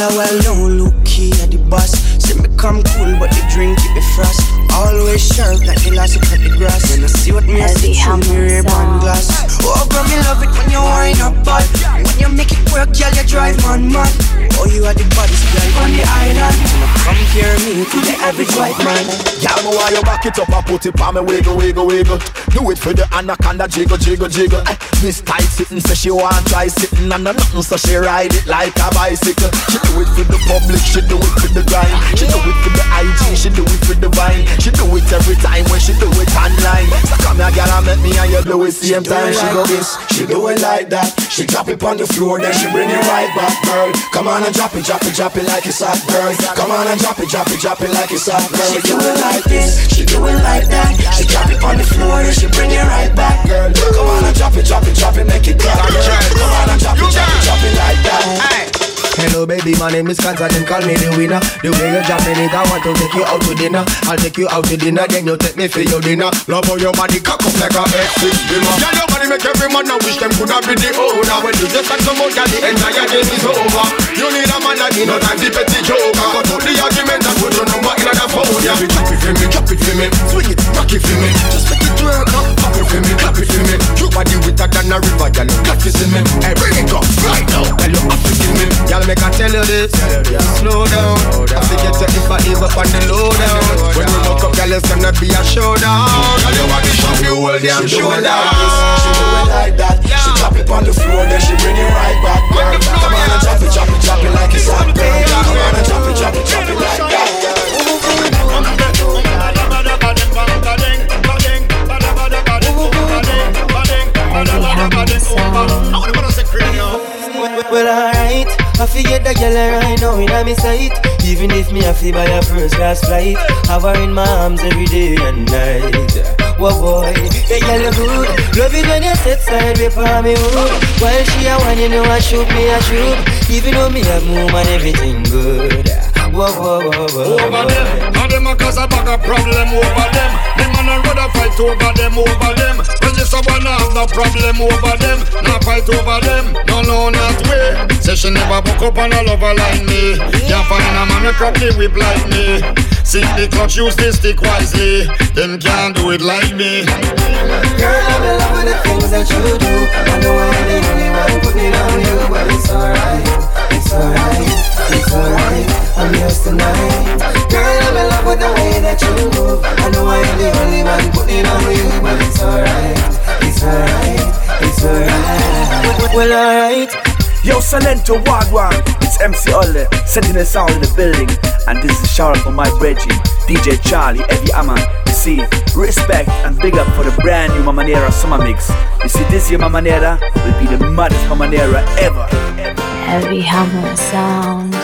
Well known, look key at the boss. Say me come cool but the drink keep it frost Always sharp like the last cut the grass When I see what me I see through me rare band glass Oh girl me love it when you wind up bad When you make it work girl you drive man mad Oh you are the baddest girl on the island So now come hear me to the average white man Y'all know why you back it up and put it on me wiggle, wiggle, wiggle. Do it for the anaconda jiggle, jiggle, jiggle. Eh, Miss tight sitting, say she want try sitting and no nothing, so she ride it like a bicycle. She do it for the public, she do it for the grind. She do it for the IG, she do it for the vine. She do it every time when she do it online. So come here, girl, and make me and you do it same time. She go this, she do it like that. She drop it on the floor, then she bring it right back, girl. Come on and drop it, drop it, drop it like it's hot, girl. Come on and drop it, drop it, drop it like it's hot, girl. She do it like this, she do it like that She drop it on the floor then she bring it right back Girl, come on and drop it, drop it, drop it, make it clap, girl. Come on and drop it, drop it, drop it like that. Hello baby, money name is Kanta, then call me the winner. The way you're dropping it, I want to take you out to dinner. I'll take you out to dinner, then you take me for your dinner. Love how your body cock up like a X6 bimmer. Yeah, your body make every man I wish them could have been the owner. When you just like some more, the entire game is over. You need a man like me, no time to petty joker. Cut out the argument and put your number in the phone. Yeah, drop it for me, drop it for me, swing it, rock it for me. Just make it work, up, pop it for me, clap it for me. Your body wetter than a river, girl, you got to see me. Hey, tell you this, slow down. I forget you if I ease up on the low down. When you look up, girl, it's gonna be a showdown. Girl, you want to show you all damn showdown. She do it like that. She drop it on the floor, then she bring it right back. Girl, come on and drop it, drop it, drop it like it's hot, girl. Come on and drop it, drop it, drop it like that. Well, alright, I forget the girl right now in my sight. Even if me have to buy a first class flight, have her in my arms every day and night. Whoa boy, yeah, girl you good. Love it when you sit side way for me hood. While she a one, you know I shoot me a shoot. Even though me have move and everything good. Whoa whoa whoa whoa. Over them, and them a cause a bag of problem over them. Man rather fight over them, over them. When you someone have no problem over them, not fight over them. No, no, not way. Say she never book up on a lover like me. Can't find a man who crack the whip like me. Sing the clutch, use the stick wisely. Them can't do it like me. Girl, I'm in love with the things that you do. I know I'm the only one putting on you, but it's alright, it's alright, it's alright. I'm yours tonight. Girl, I'm in love with the way that you move. I know I'm the only one putting it on you, but it's alright, it's alright, it's alright. Well, alright. Yo, Salento Wagwan, it's MC Ole, Sentinel Sound in the building, and this is a shout out for my brethren, DJ Charlie, Eddie Aman. You see, respect and big up for the brand new Mamanera Summer Mix. You see, this year Mamanera will be the maddest Mamanera ever. Heavy Hammer Sound.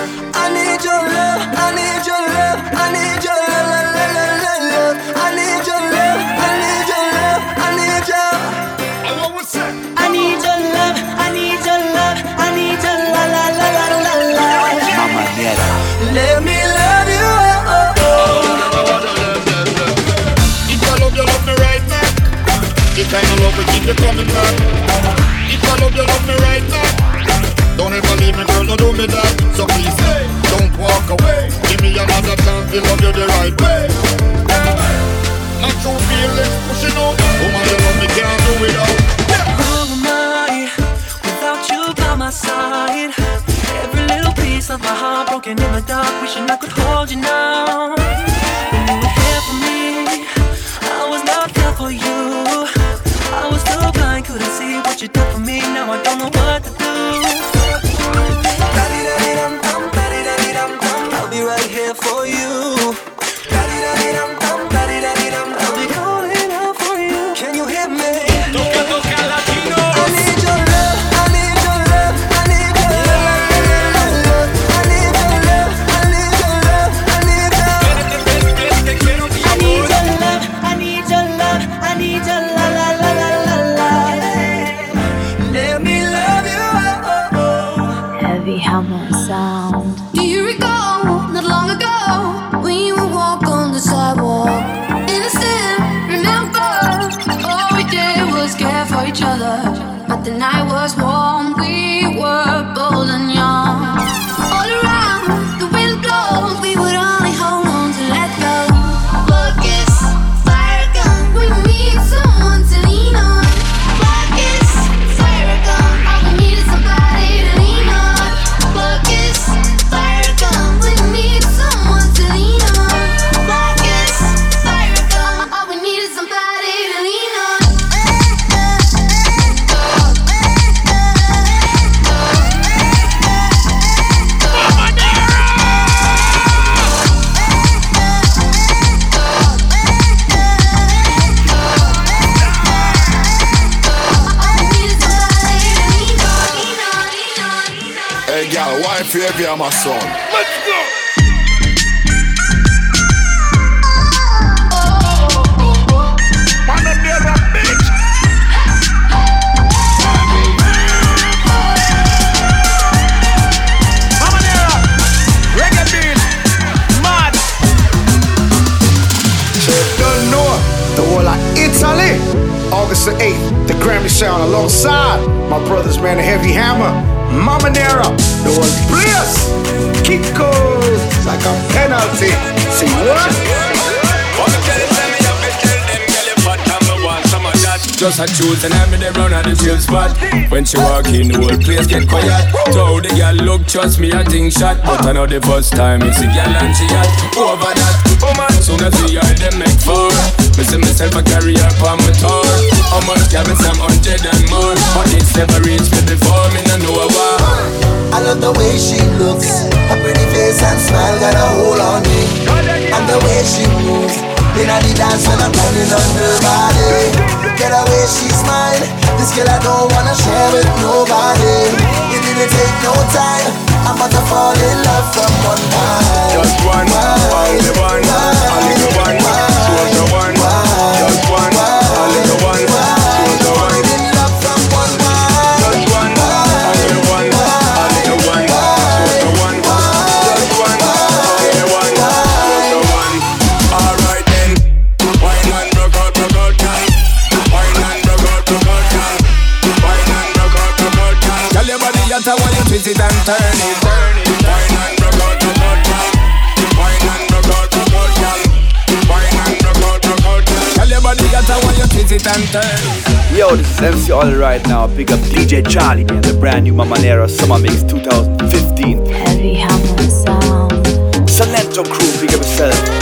Keep you coming back. Uh, if I love you, love me right now. Don't ever leave me, girl, don't do me that. So please, hey, don't walk away. Give me another chance to love you the right way. My true feelings pushing out. Woman, you love me, can't do without. Who am I without you by my side? Every little piece of my heart broken in the dark, wishing I could hold you now. When you were here for me, I was not there for you. What you did for me. Now I don't know Charlie. August the 8th, the Grammy Sound alongside my brothers, man, the Heavy Hammer, Mamanera, the one Bliss, Kiko, it's like a penalty. See what? Just a truth and I'm in the run at the chill spot. When she walk in, the whole place get quiet. Told the girl look, trust me, I think shot. But I know the first time it's a girl and she got over that. Oh Woman, soon as we are them make four. See myself a up on my tour. How much can me some hundred and more? But it's never reached me before, me no know why. I love the way she looks, her pretty face and smile got a hold on me, and the way she moves. In the dance when I'm grinding on her body. Get away, she's mine. This girl I don't wanna share with nobody. It didn't take no time. I'm about to fall in love from one night Just one, only one, only the one, choose the twist it turn it. Wine and rock out, rock out time. Wine and rock out, rock out time. Wine and rock out, rock out time. Tell your body you while you twist it and turn. Yo, this is MC All right now. Big up DJ Charlie and the brand new Mamanera Summer Mix 2015. Heavy Hammer Sound. Salento crew, big up yourself.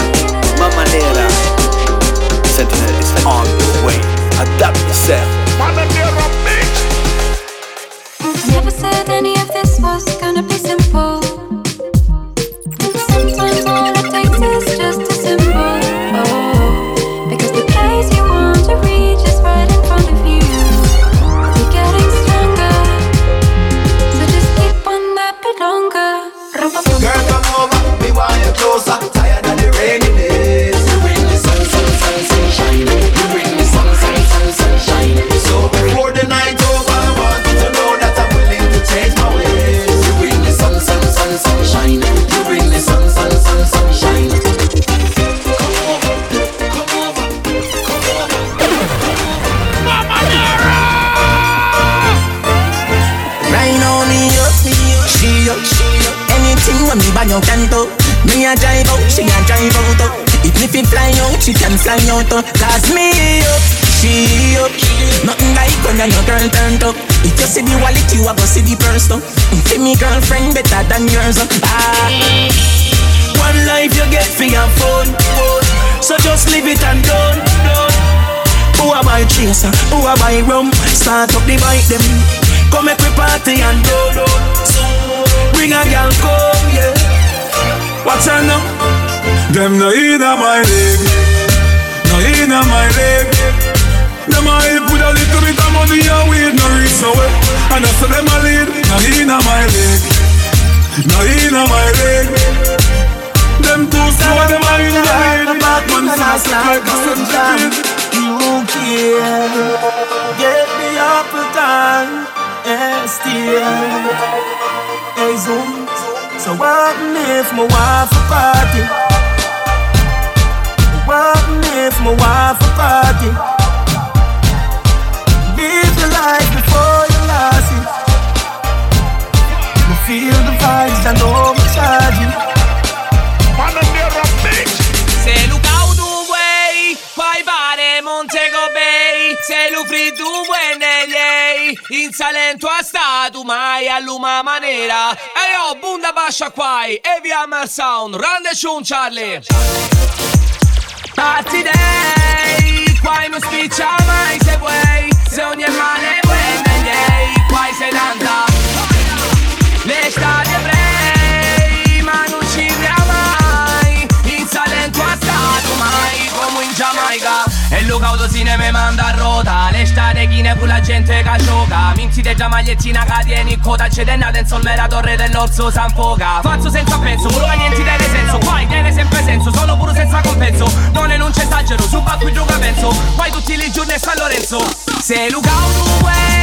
Out. oh. Cause me up, she up. Nothing like when your girl turned up. If you see the wallet, you a go see the purse. Oh. See me girlfriend better than yours. oh. Ah. One life you get for your phone, so just live it and done. done. Who am I chaser? Who am I rum? Start up the bike them. Come make we party and do do. Bring a girl come, yeah. What's her now? Them no inna my leg, no inna my leg. Them a help with a little bit of money eh. and weed no reach nowhere. And I say them a lead, no inna my leg, no inna my leg. Them too slow, them a in the lead. Man fast like a sunshine. You care, get me up a time, and still. Hey, zoom. So what if my wife a party? If my wife a party? Live your life before you lost it. You feel the vibes. Se du way, poi pare Montego Bay Se lu free tu buone lei In Salento a stato mai a luma manera E io bunda bascia quai E via Sound Rande ciun Charlie Party day Quai non spiccia mai se vuoi Se ogni male buone lei Quai se danta L'estate brei Ma non ci mai In Salento a stato mai Come in Giamaica E Autosine me manda a rota L'estate chine pure la gente che gioca. Minzi de già magliettina che tieni coda. C'è dennata in solme la torre dell'orso San Foca Faccio senza penso, pure che niente tiene senso. Poi tiene sempre senso, sono pure senza compenso. Non è non c'è esagero, su qui gioca penso. Poi tutti i giorni a San Lorenzo. Se Luca Autoway,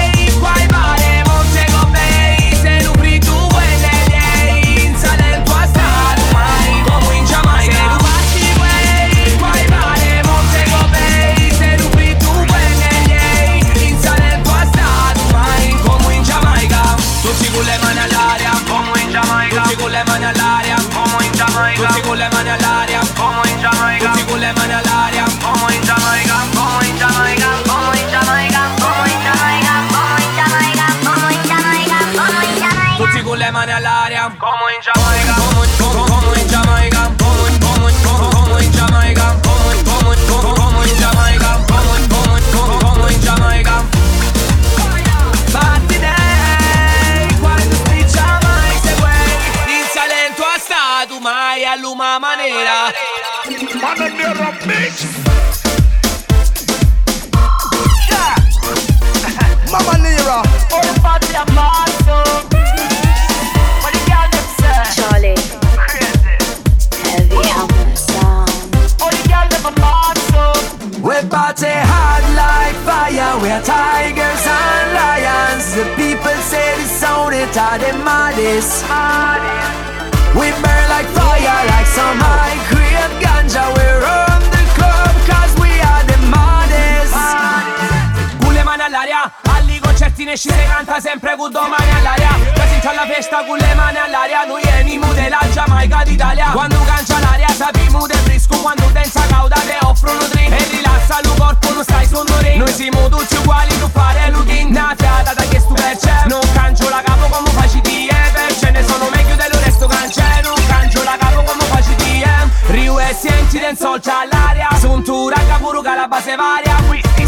Giamaica d'Italia. Quando cancia l'aria sappiamo del brisco Quando danza cauda te offrono drink. E rilassa il corpo non stai sonno Noi siamo tutti uguali tu fare looking. Una fiata da che stu c'è Non cancio la capo come facci di per Ce ne sono meglio dello resto cancelo Non cancio la capo come facci di Rio e senti dentro all'aria Suntura capuruca la base varia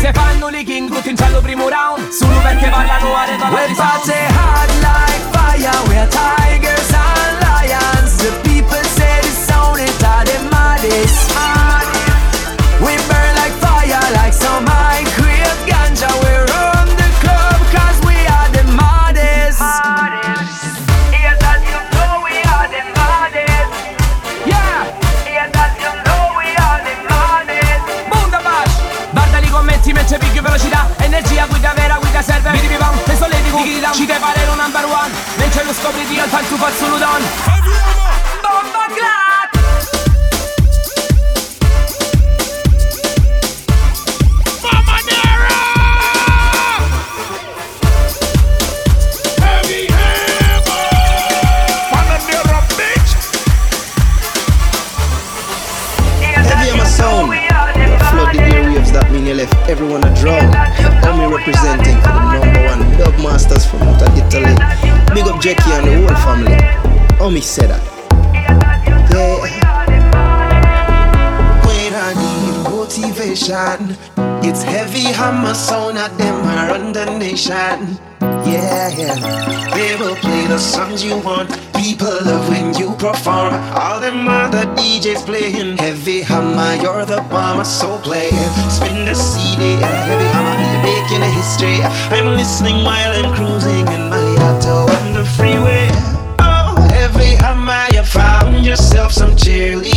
se fanno li king tutti in cielo primo round. Solo perché parlano a reto We party hard like fire, we're tigers you want. People love when you perform. All them other DJs playing heavy hammer. You're the bomber, so play it. Spin the CD, heavy hammer. You're making a history. I'm listening while I'm cruising in my auto on the freeway. Oh, heavy hammer, you found yourself some cheerleaders.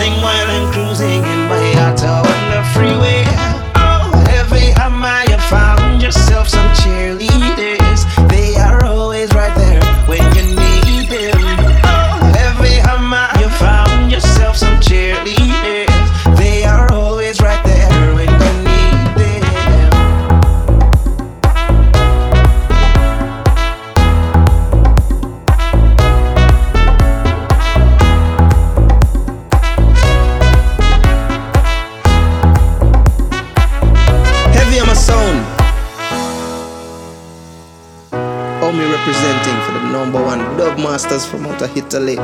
Listening while Omi representing for the number one dub masters from out of Italy.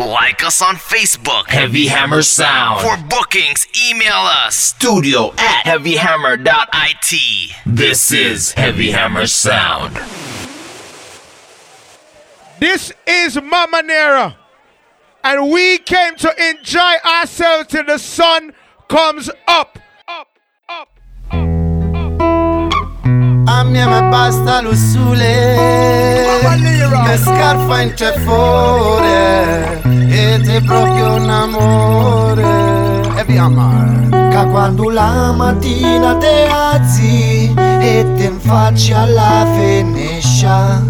Like us on Facebook, Heavy Hammer Sound. For bookings, email us studio at heavyhammer.it. This is Heavy Hammer Sound. This is Mamanera, and we came to enjoy ourselves till the sun comes up. A mia me basta lo sole. Per scarfa in c'è fuori E te proprio un amore. E via mare Che quando la mattina te alzi E te infacci alla finescia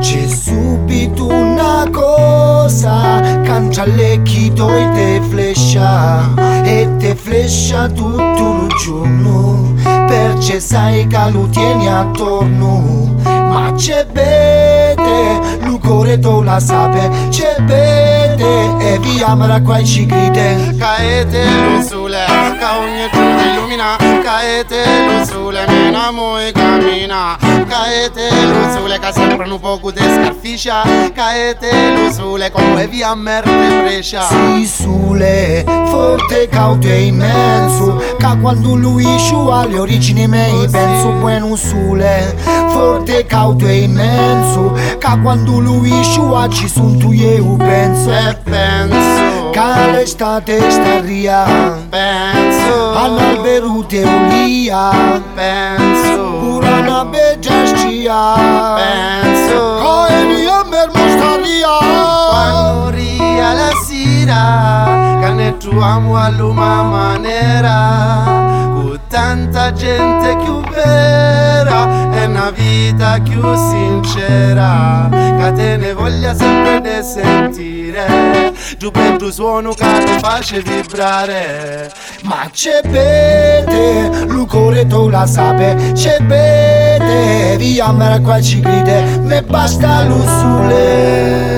C'è subito una cosa Cancellecchi toi te flescia. E te flescia tutto il giorno percesai ca lutieni attorno Ma ce bete, lucoreto la sape Ce bete, e via maracuai și grite. Ca ete lusule, ca un Caete lusule, mena mui camina Caete lusule, ca sempre un pocu de scarfișa Caete lusule, como e via merde preșa Sisule, forte cauto e immenso Ca quando lui sciu alle origini mei penso buenusule Forte cauto e immenso Ca quando lui sciu ci sunt eu penso e penso. Kala estate estarria Penso. Anal berute ulia. Penso. Purana bejastia Penso. Koemi amber mustaria Panoria la sira Kanetu amu aluma manera. Tanta gente più vera E una vita più sincera Che te ne voglia sempre di sentire. Giù per tu suono che ti face vibrare Ma c'è bene, l'ucore tu la sape C'è bene, via me qua ci gride Me basta lo sole